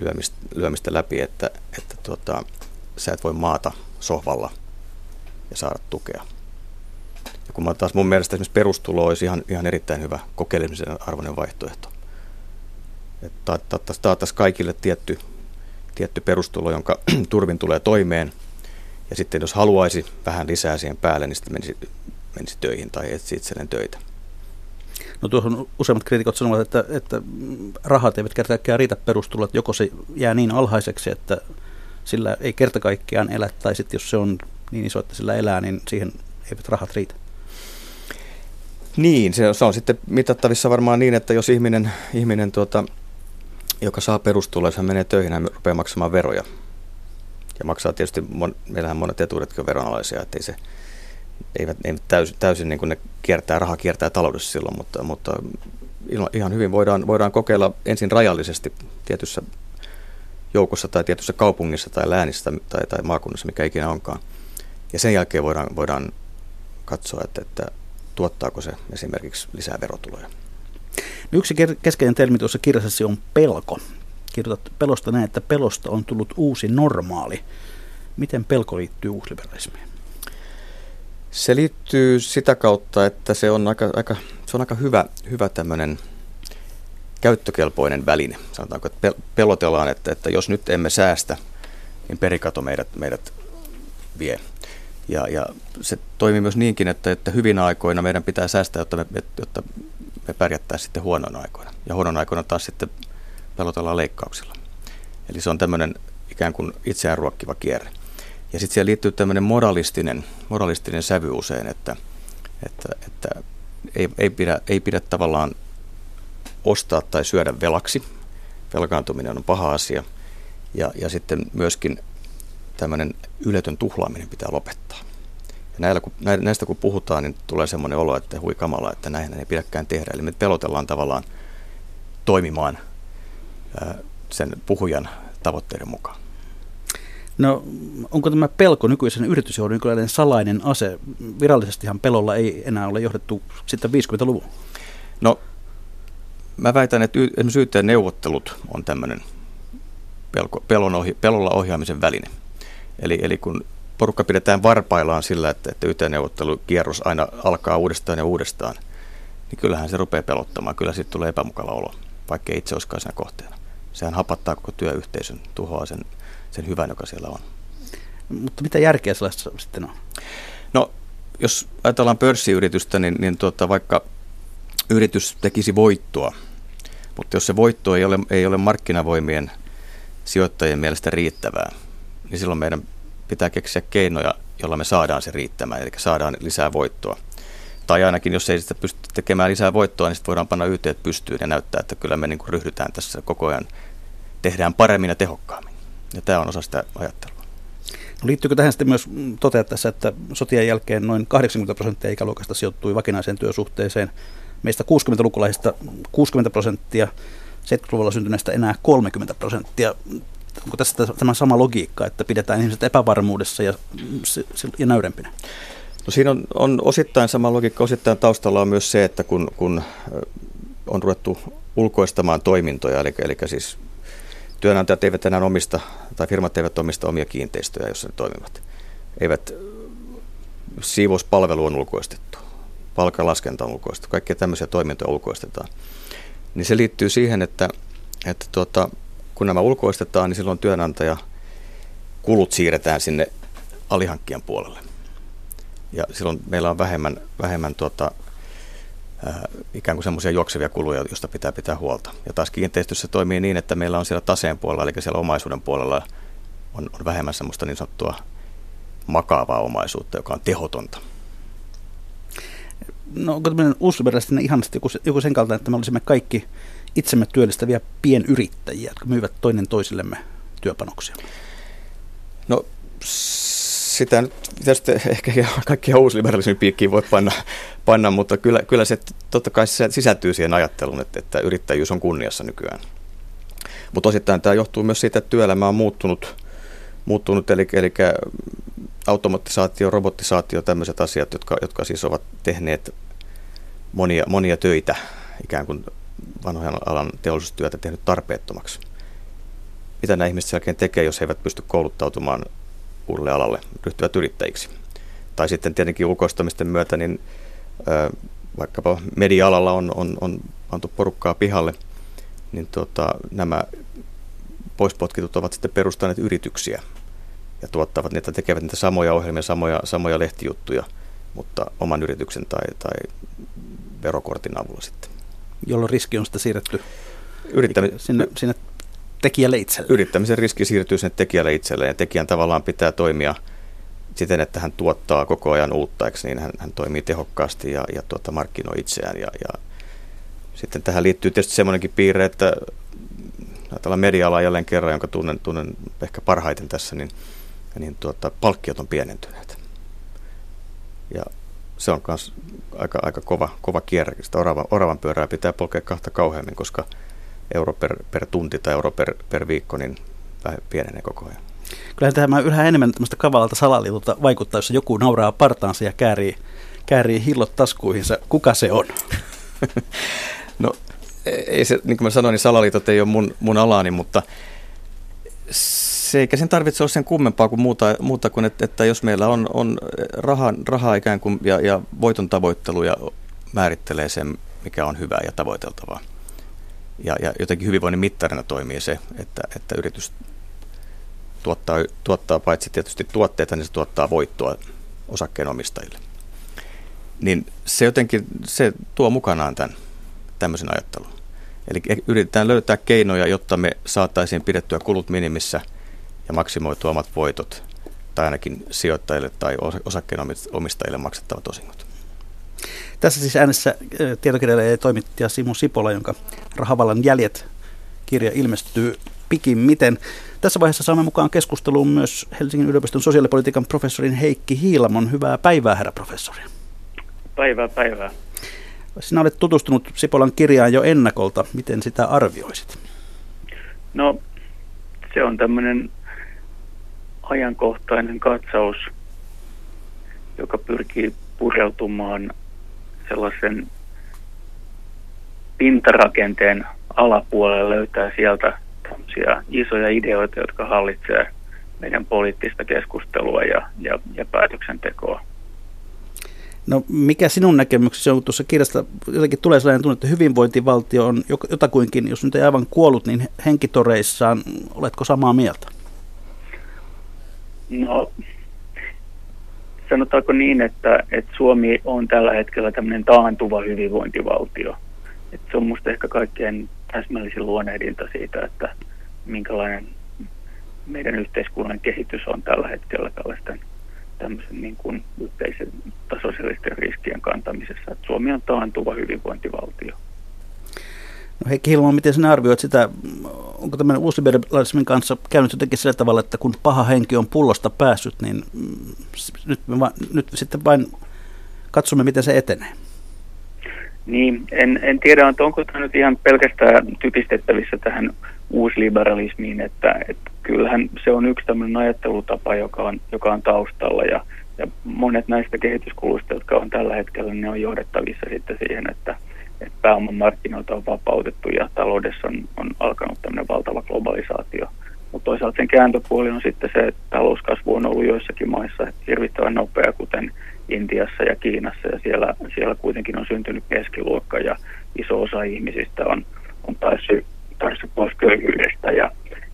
lyömistä, lyömistä läpi, että, että tuota, sä et voi maata sohvalla ja saada tukea. Ja kun mä taas mun mielestä esimerkiksi perustulo olisi ihan, ihan erittäin hyvä kokeilemisen arvoinen vaihtoehto että taattaisiin kaikille tietty, tietty perustulo, jonka turvin tulee toimeen. Ja sitten jos haluaisi vähän lisää siihen päälle, niin sitten menisi, menisi töihin tai etsi itselleen töitä. No tuohon useimmat kriitikot sanovat, että, että rahat eivät kerta kaikkiaan riitä perustulolle, että joko se jää niin alhaiseksi, että sillä ei kerta kaikkiaan elä, tai sitten jos se on niin iso, että sillä elää, niin siihen eivät rahat riitä. Niin, se on, se on sitten mitattavissa varmaan niin, että jos ihminen, ihminen tuota, joka saa perustuloa, jos hän menee töihin, hän rupeaa maksamaan veroja. Ja maksaa tietysti, mon, meillähän monet etuudetkin on veronalaisia, ettei se, eivät, eivät täysin, täysin niin kuin ne kiertää, raha kiertää taloudessa silloin, mutta, mutta ihan hyvin voidaan, voidaan kokeilla ensin rajallisesti tietyssä joukossa tai tietyssä kaupungissa tai läänissä tai, tai maakunnassa, mikä ikinä onkaan. Ja sen jälkeen voidaan, voidaan katsoa, että, että tuottaako se esimerkiksi lisää verotuloja. Yksi keskeinen termi tuossa kirjassasi on pelko. Kirjoitat pelosta näin, että pelosta on tullut uusi normaali. Miten pelko liittyy uusliberalismiin? Se liittyy sitä kautta, että se on aika, aika, se on aika hyvä, hyvä tämmöinen käyttökelpoinen väline. Sanotaanko, että pelotellaan, että, että jos nyt emme säästä, niin perikato meidät, meidät vie. Ja, ja se toimii myös niinkin, että, että hyvinä aikoina meidän pitää säästää, jotta me, jotta me pärjättäisiin sitten huonon aikoina. Ja huonon aikoina taas sitten pelotellaan leikkauksilla. Eli se on tämmöinen ikään kuin itseään ruokkiva kierre. Ja sitten siihen liittyy tämmöinen moralistinen, moralistinen sävy usein, että, että, että ei, ei, pidä, ei pidä tavallaan ostaa tai syödä velaksi. Velkaantuminen on paha asia. Ja, ja sitten myöskin tämmöinen yletön tuhlaaminen pitää lopettaa. Ja näillä, kun, näistä kun puhutaan, niin tulee semmoinen olo, että hui kamala, että näin ei pidäkään tehdä. Eli me pelotellaan tavallaan toimimaan sen puhujan tavoitteiden mukaan. No onko tämä pelko nykyisen yritysjohdon jonkinlainen salainen ase? Virallisestihan pelolla ei enää ole johdettu sitten 50-luvun. No mä väitän, että esimerkiksi yhteen neuvottelut on tämmöinen pelko, pelon ohi, pelolla ohjaamisen väline. Eli, eli kun porukka pidetään varpaillaan sillä, että, että YT-neuvottelukierros aina alkaa uudestaan ja uudestaan, niin kyllähän se rupeaa pelottamaan. Kyllä siitä tulee epämukava olo, vaikka itse olisikaan siinä kohteena. Sehän hapattaa koko työyhteisön, tuhoaa sen, sen hyvän, joka siellä on. Mutta mitä järkeä sellaista sitten on? No, jos ajatellaan pörssiyritystä, niin, niin tuota, vaikka yritys tekisi voittoa, mutta jos se voitto ei ole, ei ole markkinavoimien sijoittajien mielestä riittävää, niin silloin meidän pitää keksiä keinoja, jolla me saadaan se riittämään, eli saadaan lisää voittoa. Tai ainakin, jos ei sitä pysty tekemään lisää voittoa, niin sitten voidaan panna yhteet pystyyn ja näyttää, että kyllä me niin kuin ryhdytään tässä koko ajan, tehdään paremmin ja tehokkaammin. Ja tämä on osa sitä ajattelua. No liittyykö tähän sitten myös toteaa tässä, että sotien jälkeen noin 80 prosenttia ikäluokasta sijoittui vakinaiseen työsuhteeseen. Meistä 60-lukulaisista 60 prosenttia, 70-luvulla syntyneistä enää 30 prosenttia onko tässä tämä sama logiikka, että pidetään ihmiset epävarmuudessa ja, ja nöyrempinä? No siinä on, on osittain sama logiikka, osittain taustalla on myös se, että kun, kun on ruvettu ulkoistamaan toimintoja, eli, eli siis työnantajat eivät enää omista, tai firmat eivät omista omia kiinteistöjä, joissa ne toimivat. Eivät, siivouspalvelu on ulkoistettu, palkalaskenta on ulkoistettu, kaikkia tämmöisiä toimintoja ulkoistetaan. Niin se liittyy siihen, että, että tuota, kun nämä ulkoistetaan, niin silloin työnantaja kulut siirretään sinne alihankkijan puolelle. Ja silloin meillä on vähemmän, vähemmän tuota, ikään kuin semmoisia juoksevia kuluja, joista pitää pitää huolta. Ja taas kiinteistössä toimii niin, että meillä on siellä taseen puolella, eli siellä omaisuuden puolella on, on vähemmän semmoista niin sanottua makaavaa omaisuutta, joka on tehotonta. No onko tämmöinen uusliberalistinen ihanasti joku, joku sen kaltainen, että me olisimme kaikki itsemme työllistäviä pienyrittäjiä, jotka myyvät toinen toisillemme työpanoksia? No sitä nyt tietysti ehkä kaikkia uusliberalismin piikkiin voi panna, panna mutta kyllä, kyllä se totta kai sisältyy siihen ajatteluun, että, että yrittäjyys on kunniassa nykyään. Mutta osittain tämä johtuu myös siitä, että työelämä on muuttunut, muuttunut eli, eli automatisaatio, robotisaatio, tämmöiset asiat, jotka, jotka siis ovat tehneet monia, monia töitä ikään kuin vanhojen alan teollisuustyötä tehnyt tarpeettomaksi. Mitä nämä ihmiset jälkeen tekee, jos he eivät pysty kouluttautumaan uudelle alalle, ryhtyvät yrittäjiksi? Tai sitten tietenkin ulkoistamisten myötä, niin ö, vaikkapa media-alalla on, on, on pantu porukkaa pihalle, niin tota, nämä poispotkitut ovat sitten perustaneet yrityksiä ja tuottavat niitä, tekevät niitä samoja ohjelmia, samoja, samoja lehtijuttuja, mutta oman yrityksen tai, tai verokortin avulla sitten jolloin riski on sitten siirretty Yrittämi- sinne, sinne tekijälle itselle. Yrittämisen riski siirtyy sinne tekijälle itselleen ja tekijän tavallaan pitää toimia siten, että hän tuottaa koko ajan uutta, eikö niin hän, hän toimii tehokkaasti ja, ja tuota, markkinoi itseään. Ja, ja sitten tähän liittyy tietysti semmoinenkin piirre, että ajatellaan media jälleen kerran, jonka tunnen, tunnen ehkä parhaiten tässä, niin, niin tuota, palkkiot on pienentyneet. Ja se on myös aika, aika kova, kova kierre. Sitä orava, oravan pyörää pitää polkea kahta kauheammin, koska euro per, per tunti tai euro per, per viikko niin pienenee koko ajan. Kyllähän tämä yhä enemmän tämmöistä kavalalta salaliitolta vaikuttaa, jos joku nauraa partaansa ja käärii, käärii hillot taskuihinsa. Kuka se on? no, ei se, niin kuin mä sanoin, niin salaliitot ei ole mun, mun alani, mutta se eikä sen tarvitse olla sen kummempaa kuin muuta, muuta kuin, että, että jos meillä on, on raha, rahaa ikään kuin ja, ja voiton tavoittelu ja määrittelee sen, mikä on hyvää ja tavoiteltavaa. Ja, ja jotenkin hyvinvoinnin mittarina toimii se, että, että yritys tuottaa, tuottaa paitsi tietysti tuotteita, niin se tuottaa voittoa osakkeenomistajille. Niin se jotenkin, se tuo mukanaan tämän tämmöisen ajattelun. Eli yritetään löytää keinoja, jotta me saataisiin pidettyä kulut minimissä – ja maksimoitua omat voitot tai ainakin sijoittajille tai osakkeenomistajille maksettavat osingot. Tässä siis äänessä tietokirjailija ja toimittaja Simo Sipola, jonka Rahavallan jäljet kirja ilmestyy pikimmiten. Tässä vaiheessa saamme mukaan keskusteluun myös Helsingin yliopiston sosiaalipolitiikan professorin Heikki Hiilamon. Hyvää päivää, herra professori. Päivää, päivää. Sinä olet tutustunut Sipolan kirjaan jo ennakolta. Miten sitä arvioisit? No, se on tämmöinen ajankohtainen katsaus, joka pyrkii pureutumaan sellaisen pintarakenteen alapuolelle löytää sieltä isoja ideoita, jotka hallitsee meidän poliittista keskustelua ja, ja, ja päätöksentekoa. No mikä sinun näkemyksesi on, tuossa kirjasta jotenkin tulee sellainen tunne, että hyvinvointivaltio on jotakuinkin, jos nyt ei aivan kuollut, niin henkitoreissaan. Oletko samaa mieltä? No sanotaanko niin, että, että Suomi on tällä hetkellä tämmöinen taantuva hyvinvointivaltio. Että se on minusta ehkä kaikkein täsmällisin luonehdinta siitä, että minkälainen meidän yhteiskunnan kehitys on tällä hetkellä tällaisten tämmöisen niin kuin yhteisen tasoisellisten riskien kantamisessa. Että Suomi on taantuva hyvinvointivaltio. No Heikki Hilman, miten sinä arvioit sitä, onko tämmöinen uusliberalismin kanssa käynyt jotenkin sillä tavalla, että kun paha henki on pullosta päässyt, niin mm, nyt, me va, nyt sitten vain katsomme, miten se etenee? Niin, en, en tiedä, että onko tämä nyt ihan pelkästään typistettävissä tähän uusliberalismiin, että, että kyllähän se on yksi tämmöinen ajattelutapa, joka on, joka on taustalla ja, ja monet näistä kehityskuluista, jotka on tällä hetkellä, ne on johdettavissa sitten siihen, että, että pääomamarkkinoita on vapautettu ja taloudessa on, on alkanut tämmöinen valtava globalisaatio. Mutta toisaalta sen kääntöpuoli on sitten se, että talouskasvu on ollut joissakin maissa hirvittävän nopea, kuten Intiassa ja Kiinassa, ja siellä, siellä kuitenkin on syntynyt keskiluokka, ja iso osa ihmisistä on, on päässyt, päässyt pois köyhyydestä, ja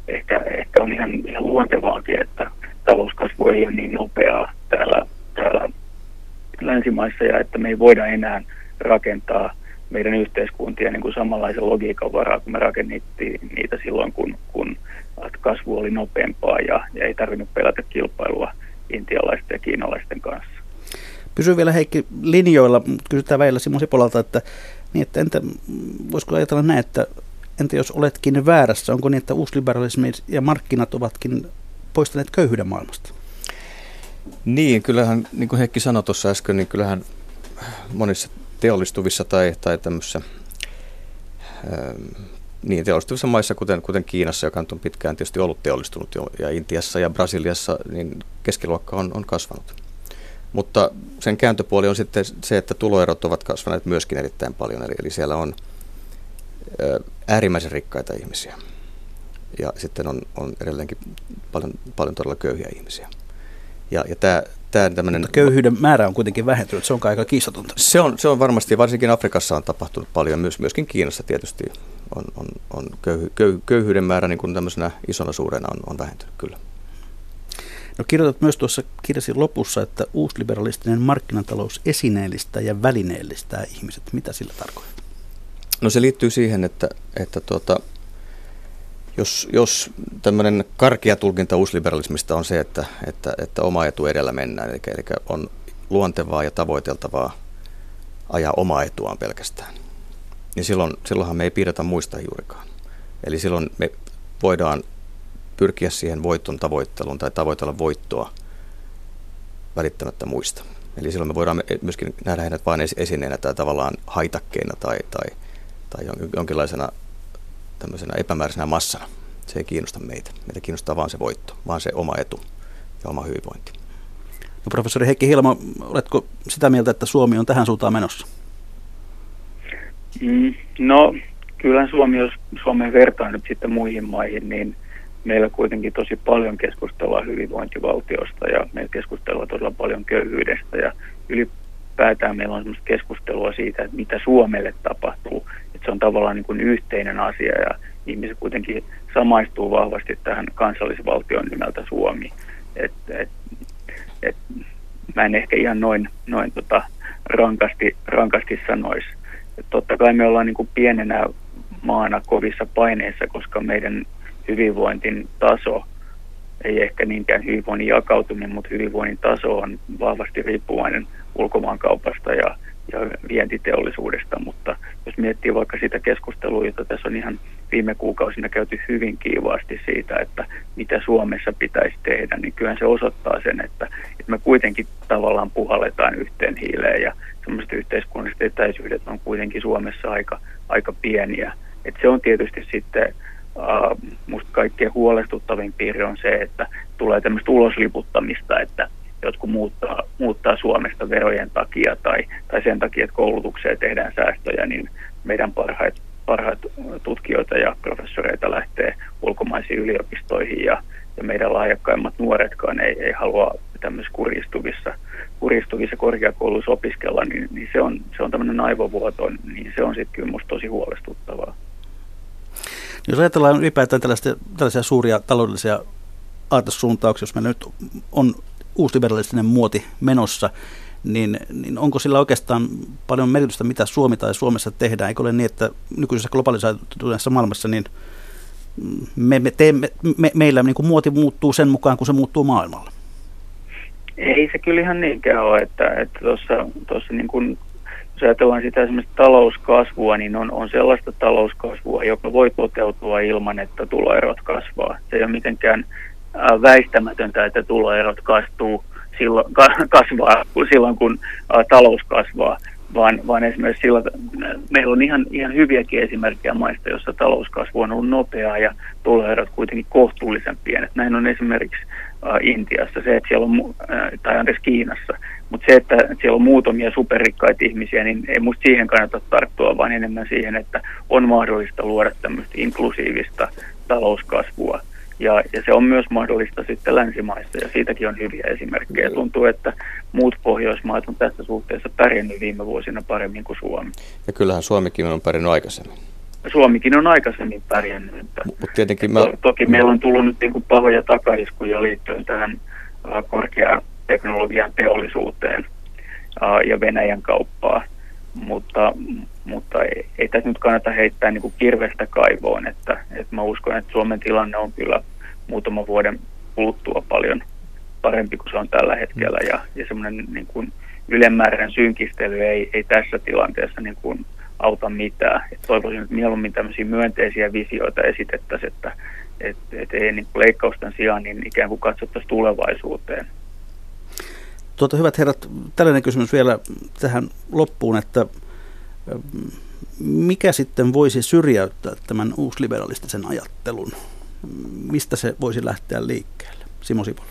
ehkä, ehkä on ihan, ihan luontevaakin, että talouskasvu ei ole niin nopeaa täällä, täällä länsimaissa, ja että me ei voida enää rakentaa meidän yhteiskuntia niin kuin samanlaisen logiikan varaa, kun me rakennettiin niitä silloin, kun, kun kasvu oli nopeampaa ja, ja ei tarvinnut pelätä kilpailua intialaisten ja kiinalaisten kanssa. Pysy vielä Heikki linjoilla, kysytään välillä Simo Sipolalta, että, niin, että entä, voisiko ajatella näin, että entä jos oletkin väärässä, onko niin, että uusliberalismi ja markkinat ovatkin poistaneet köyhyyden maailmasta? Niin, kyllähän, niin kuin Heikki sanoi tuossa äsken, niin kyllähän monissa teollistuvissa tai, tai tämmöisissä ähm, niin, teollistuvissa maissa, kuten, kuten Kiinassa, joka on pitkään tietysti ollut teollistunut jo, ja Intiassa ja Brasiliassa, niin keskiluokka on, on kasvanut. Mutta sen kääntöpuoli on sitten se, että tuloerot ovat kasvaneet myöskin erittäin paljon, eli, eli siellä on ö, äärimmäisen rikkaita ihmisiä. Ja sitten on, on edelleenkin paljon, paljon todella köyhiä ihmisiä. Ja, ja tämä, tämä tämmöinen... Mutta köyhyyden määrä on kuitenkin vähentynyt, se on aika kiistatonta. Se on, se on varmasti, varsinkin Afrikassa on tapahtunut paljon, myös, myöskin Kiinassa tietysti on, on, on köyhy, köy, köyhyyden määrä niin kuin tämmöisenä isona suurena on, on vähentynyt kyllä. No kirjoitat myös tuossa kirjasi lopussa, että uusliberalistinen markkinatalous esineellistää ja välineellistää ihmiset. Mitä sillä tarkoittaa? No se liittyy siihen, että, että tuota, jos, jos tämmöinen karkia tulkinta uusliberalismista on se, että, että, että oma etu edellä mennään, eli, eli on luontevaa ja tavoiteltavaa ajaa omaa etuaan pelkästään, niin silloin, silloinhan me ei pidetä muista juurikaan. Eli silloin me voidaan pyrkiä siihen voiton tavoitteluun tai tavoitella voittoa välittämättä muista. Eli silloin me voidaan myöskin nähdä hänet vain esineenä tai tavallaan haitakkeena tai, tai, tai jonkinlaisena tämmöisenä epämääräisenä massana. Se ei kiinnosta meitä. Meitä kiinnostaa vain se voitto, vaan se oma etu ja oma hyvinvointi. No, professori Heikki Hilma, oletko sitä mieltä, että Suomi on tähän suuntaan menossa? Mm, no, kyllä Suomi, jos Suomen vertaa nyt sitten muihin maihin, niin meillä kuitenkin tosi paljon keskustelua hyvinvointivaltiosta ja meillä keskustellaan todella paljon köyhyydestä ja ylipäätään meillä on sellaista keskustelua siitä, että mitä Suomelle tapahtuu. Että se on tavallaan niin kuin yhteinen asia ja ihmiset kuitenkin samaistuu vahvasti tähän kansallisvaltion nimeltä Suomi. Et, et, et, mä en ehkä ihan noin, noin tota rankasti, rankasti sanoisi. Et totta kai me ollaan niin kuin pienenä maana kovissa paineissa, koska meidän hyvinvointin taso, ei ehkä niinkään hyvinvoinnin jakautuminen, mutta hyvinvoinnin taso on vahvasti riippuvainen ulkomaankaupasta ja, ja vientiteollisuudesta, mutta jos miettii vaikka sitä keskustelua, jota tässä on ihan viime kuukausina käyty hyvin kiivaasti siitä, että mitä Suomessa pitäisi tehdä, niin kyllä se osoittaa sen, että, että me kuitenkin tavallaan puhalletaan yhteen hiileen ja semmoiset yhteiskunnalliset etäisyydet on kuitenkin Suomessa aika, aika pieniä. Et se on tietysti sitten uh, musta kaikkein huolestuttavin piirre on se, että tulee tämmöistä ulosliputtamista, että jotkut muuttaa, muuttaa Suomesta verojen takia tai, tai sen takia, että koulutukseen tehdään säästöjä, niin meidän parhaat, parhaat tutkijoita ja professoreita lähtee ulkomaisiin yliopistoihin ja, ja meidän lahjakkaimmat nuoretkaan ei, ei halua tämmöisissä kuristuvissa, kuristuvissa korkeakouluissa opiskella, niin, niin se on, se on tämmöinen aivovuoto, niin se on sitten kyllä musta tosi huolestuttavaa. Jos ajatellaan ylipäätään tällaisia, tällaisia suuria taloudellisia aatesuuntauksia, jos meillä nyt on uusliberalistinen muoti menossa, niin, niin onko sillä oikeastaan paljon merkitystä, mitä Suomi tai Suomessa tehdään? Eikö ole niin, että nykyisessä globalisaatuneessa maailmassa niin me, me teemme, me, meillä niin kuin muoti muuttuu sen mukaan, kun se muuttuu maailmalla? Ei se kyllä ihan niinkään ole, että, että tuossa, tuossa niin kuin, jos ajatellaan sitä esimerkiksi talouskasvua, niin on, on sellaista talouskasvua, joka voi toteutua ilman, että tuloerot kasvaa. Se ei ole mitenkään väistämätöntä, että tuloerot kastuu silloin, kasvaa silloin, kun talous kasvaa, vaan, vaan esimerkiksi sillä, meillä on ihan, ihan hyviäkin esimerkkejä maista, jossa talouskasvu on ollut nopeaa ja tuloerot kuitenkin kohtuullisen pienet. Näin on esimerkiksi Intiassa, se, että siellä on, tai anteeksi Kiinassa, mutta se, että siellä on muutamia superrikkaita ihmisiä, niin ei musta siihen kannata tarttua, vaan enemmän siihen, että on mahdollista luoda tämmöistä inklusiivista talouskasvua – ja, ja se on myös mahdollista sitten länsimaissa ja siitäkin on hyviä esimerkkejä. Tuntuu, että muut Pohjoismaat on tässä suhteessa pärjännyt viime vuosina paremmin kuin Suomi. Ja kyllähän Suomikin on pärjännyt aikaisemmin. Suomikin on aikaisemmin pärjännyt. Että, Mut tietenkin mä... to, toki meillä on tullut nyt niin kuin pahoja takaiskuja liittyen tähän korkeateknologian teollisuuteen ja Venäjän kauppaa mutta, mutta ei, ei tässä nyt kannata heittää niin kuin kirvestä kaivoon, että, että mä uskon, että Suomen tilanne on kyllä muutaman vuoden kuluttua paljon parempi kuin se on tällä hetkellä ja, ja semmoinen niin kuin ylemmääräinen synkistely ei, ei tässä tilanteessa niin kuin auta mitään. Et toivoisin, että mieluummin tämmöisiä myönteisiä visioita esitettäisiin, että et, et ei niin kuin leikkausten sijaan niin ikään kuin katsottaisiin tulevaisuuteen. Tuota, hyvät herrat, tällainen kysymys vielä tähän loppuun, että mikä sitten voisi syrjäyttää tämän uusliberalistisen ajattelun? Mistä se voisi lähteä liikkeelle? Simo Sipola.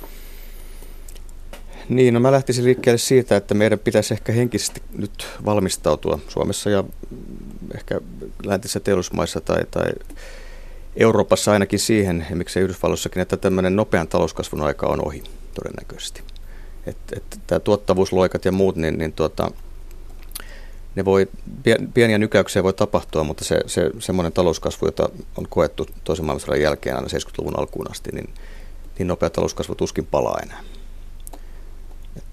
Niin, no mä lähtisin liikkeelle siitä, että meidän pitäisi ehkä henkisesti nyt valmistautua Suomessa ja ehkä läntisissä teollisuusmaissa tai, tai Euroopassa ainakin siihen, ja miksei Yhdysvalloissakin, että tämmöinen nopean talouskasvun aika on ohi todennäköisesti että et, tämä tuottavuusloikat ja muut, niin, niin tuota, ne voi, pieniä nykäyksiä voi tapahtua, mutta se, se semmoinen talouskasvu, jota on koettu toisen maailmansodan jälkeen aina 70-luvun alkuun asti, niin, niin nopea talouskasvu tuskin palaa enää. Et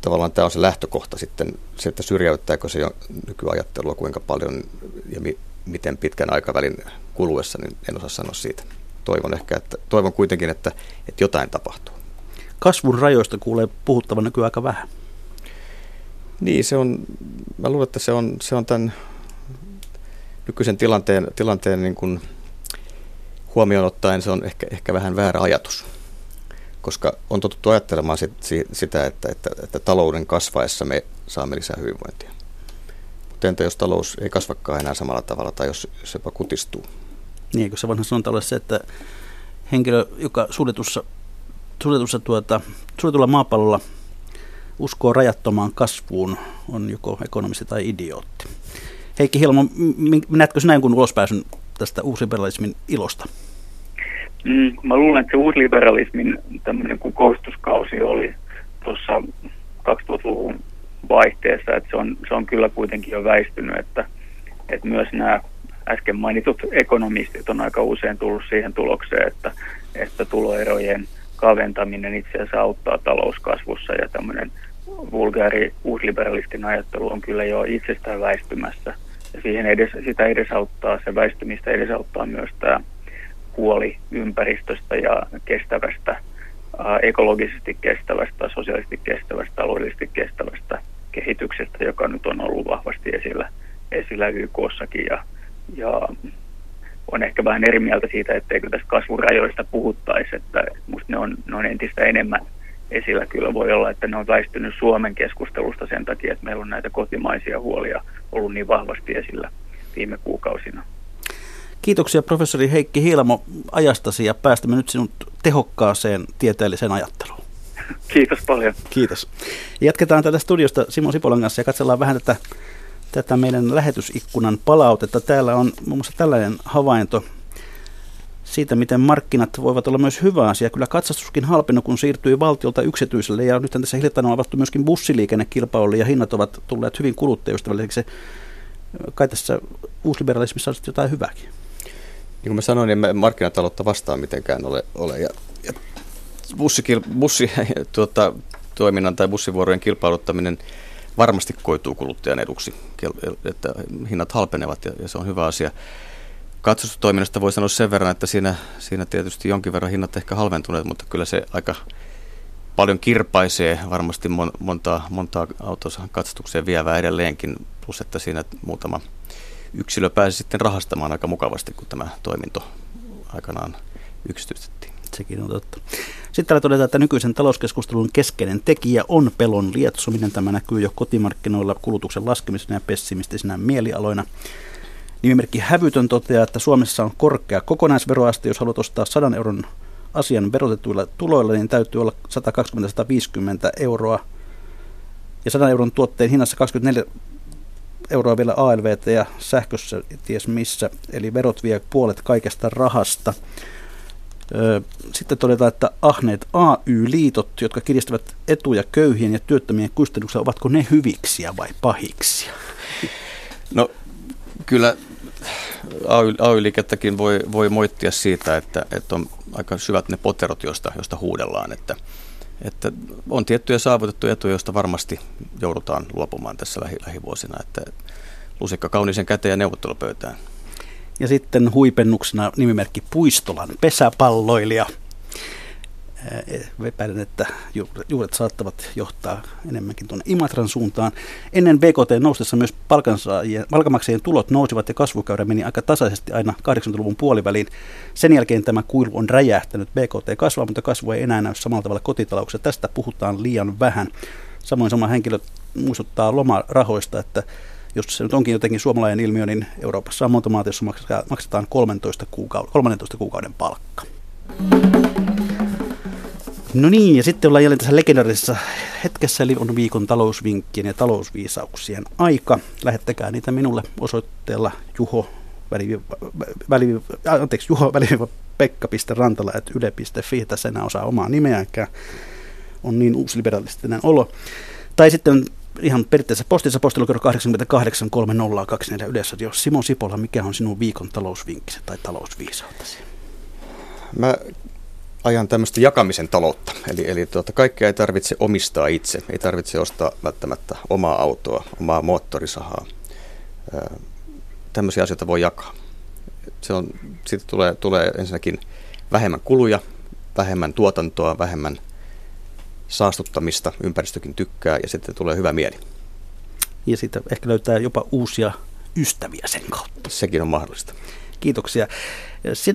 tavallaan tämä on se lähtökohta sitten, se, että syrjäyttääkö se jo nykyajattelua kuinka paljon ja mi, miten pitkän aikavälin kuluessa, niin en osaa sanoa siitä. Toivon ehkä, että, toivon kuitenkin, että, että jotain tapahtuu kasvun rajoista kuulee puhuttavan nykyään aika vähän. Niin, se on, mä luulen, että se on, se on tämän nykyisen tilanteen, tilanteen niin kuin huomioon ottaen se on ehkä, ehkä vähän väärä ajatus. Koska on totuttu ajattelemaan sit, sitä, että, että, että talouden kasvaessa me saamme lisää hyvinvointia. Mutta entä jos talous ei kasvakaan enää samalla tavalla tai jos, jos jopa kutistuu? Niin, kun se vanha sanonta se, että henkilö, joka suljetussa suljetussa tuota, suljetulla maapallolla uskoo rajattomaan kasvuun, on joko ekonomisti tai idiootti. Heikki Hilmo, näetkö sinä jonkun ulospääsyn tästä uusliberalismin ilosta? Mm, mä luulen, että se uusliberalismin tämmöinen kukoustuskausi oli tuossa 2000-luvun vaihteessa, että se on, se on kyllä kuitenkin jo väistynyt, että, että myös nämä äsken mainitut ekonomistit on aika usein tullut siihen tulokseen, että, että tuloerojen kaventaminen itse asiassa auttaa talouskasvussa ja tämmöinen vulgaari uusliberalistin ajattelu on kyllä jo itsestään väistymässä. Ja siihen edes, sitä edesauttaa, se väistymistä edesauttaa myös tämä huoli ympäristöstä ja kestävästä, ää, ekologisesti kestävästä, sosiaalisesti kestävästä, taloudellisesti kestävästä kehityksestä, joka nyt on ollut vahvasti esillä, esillä YKssakin ja, ja on ehkä vähän eri mieltä siitä, etteikö tässä kasvurajoista puhuttaisi, että musta ne on, ne on entistä enemmän esillä. Kyllä voi olla, että ne on väistynyt Suomen keskustelusta sen takia, että meillä on näitä kotimaisia huolia ollut niin vahvasti esillä viime kuukausina. Kiitoksia professori Heikki Hiilamo ajastasi ja päästämme nyt sinut tehokkaaseen tieteelliseen ajatteluun. Kiitos paljon. Kiitos. Jatketaan tätä studiosta Simo Sipolan kanssa ja katsellaan vähän tätä, tätä meidän lähetysikkunan palautetta. Täällä on muun muassa tällainen havainto siitä, miten markkinat voivat olla myös hyvä asia. Kyllä katsastuskin halpenut, kun siirtyi valtiolta yksityiselle ja nyt tässä hiljattain on avattu myöskin bussiliikennekilpailulle ja hinnat ovat tulleet hyvin kuluttajaystävällisiksi. Kai tässä uusliberalismissa on jotain hyvääkin. Niin kuin mä sanoin, niin markkinataloutta vastaan mitenkään ole. ole. Ja, ja bussikil, bussi, tuota, toiminnan tai bussivuorojen kilpailuttaminen varmasti koituu kuluttajan eduksi, että hinnat halpenevat ja, ja se on hyvä asia. Katsastustoiminnasta voi sanoa sen verran, että siinä, siinä tietysti jonkin verran hinnat ehkä halventuneet, mutta kyllä se aika paljon kirpaisee varmasti mon, montaa, montaa autossa katsastukseen vievää edelleenkin, plus että siinä muutama yksilö pääsi sitten rahastamaan aika mukavasti, kun tämä toiminto aikanaan yksityistettiin. Sekin on totta. Sitten täällä todetaan, että nykyisen talouskeskustelun keskeinen tekijä on pelon lietsominen. Tämä näkyy jo kotimarkkinoilla kulutuksen laskemisena ja pessimistisinä mielialoina. Nimimerkki Hävytön toteaa, että Suomessa on korkea kokonaisveroaste. Jos haluat ostaa 100 euron asian verotetuilla tuloilla, niin täytyy olla 120-150 euroa. Ja 100 euron tuotteen hinnassa 24 euroa vielä ALVT ja sähkössä ties missä, eli verot vie puolet kaikesta rahasta. Sitten todetaan, että ahneet AY-liitot, jotka kiristävät etuja köyhien ja työttömien kustannuksia, ovatko ne hyviksiä vai pahiksia? No kyllä AY-liikettäkin voi, voi moittia siitä, että, että on aika syvät ne poterot, joista, joista huudellaan, että, että on tiettyjä saavutettuja etuja, joista varmasti joudutaan luopumaan tässä lähi, lähivuosina, että lusikka kauniisen käteen ja neuvottelupöytään. Ja sitten huipennuksena nimimerkki Puistolan pesäpalloilija. Epäilen, että juuret saattavat johtaa enemmänkin tuonne Imatran suuntaan. Ennen BKT noustessa myös palkanmaksajien tulot nousivat ja kasvukäyrä meni aika tasaisesti aina 80-luvun puoliväliin. Sen jälkeen tämä kuilu on räjähtänyt. BKT kasvaa, mutta kasvu ei enää näy samalla tavalla kotitalouksessa. Tästä puhutaan liian vähän. Samoin sama henkilö muistuttaa lomarahoista, että jos se nyt onkin jotenkin suomalainen ilmiö, niin Euroopassa on monta maata, jossa maksetaan 13 kuukauden, 13 kuukauden palkka. No niin, ja sitten ollaan jälleen tässä legendaarisessa hetkessä, eli on viikon talousvinkkien ja talousviisauksien aika. Lähettäkää niitä minulle osoitteella juho väli, väli, anteeksi, juho väli, pekka.rantala, että yle.fi, tässä enää osaa omaa nimeäänkään. On niin uusliberalistinen olo. Tai sitten ihan periaatteessa postissa postilukero 88 3024 yleensä. Jos Simo Sipola, mikä on sinun viikon talousvinkkisi tai talousviisautasi? Mä ajan tämmöistä jakamisen taloutta. Eli, eli tuota, kaikkea ei tarvitse omistaa itse. Ei tarvitse ostaa välttämättä omaa autoa, omaa moottorisahaa. tämmöisiä asioita voi jakaa. Se on, sitten tulee, tulee ensinnäkin vähemmän kuluja, vähemmän tuotantoa, vähemmän saastuttamista, ympäristökin tykkää ja sitten tulee hyvä mieli. Ja sitten ehkä löytää jopa uusia ystäviä sen kautta. Sekin on mahdollista. Kiitoksia.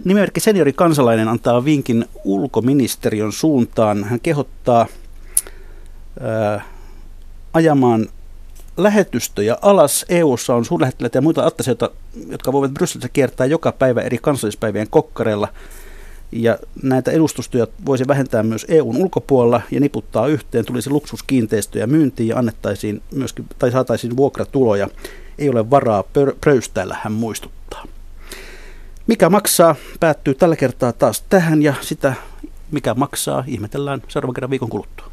Nimimerkki seniori kansalainen antaa vinkin ulkoministeriön suuntaan. Hän kehottaa ää, ajamaan lähetystöjä alas. EU:ssa on suurlähettiläitä ja muita attaseita, jotka voivat Brysselissä kiertää joka päivä eri kansallispäivien kokkareilla – ja näitä edustustoja voisi vähentää myös EUn ulkopuolella ja niputtaa yhteen, tulisi luksuskiinteistöjä myyntiin ja annettaisiin myöskin, tai saataisiin vuokratuloja. Ei ole varaa pröystäillä, hän muistuttaa. Mikä maksaa päättyy tällä kertaa taas tähän ja sitä, mikä maksaa, ihmetellään seuraavan kerran viikon kuluttua.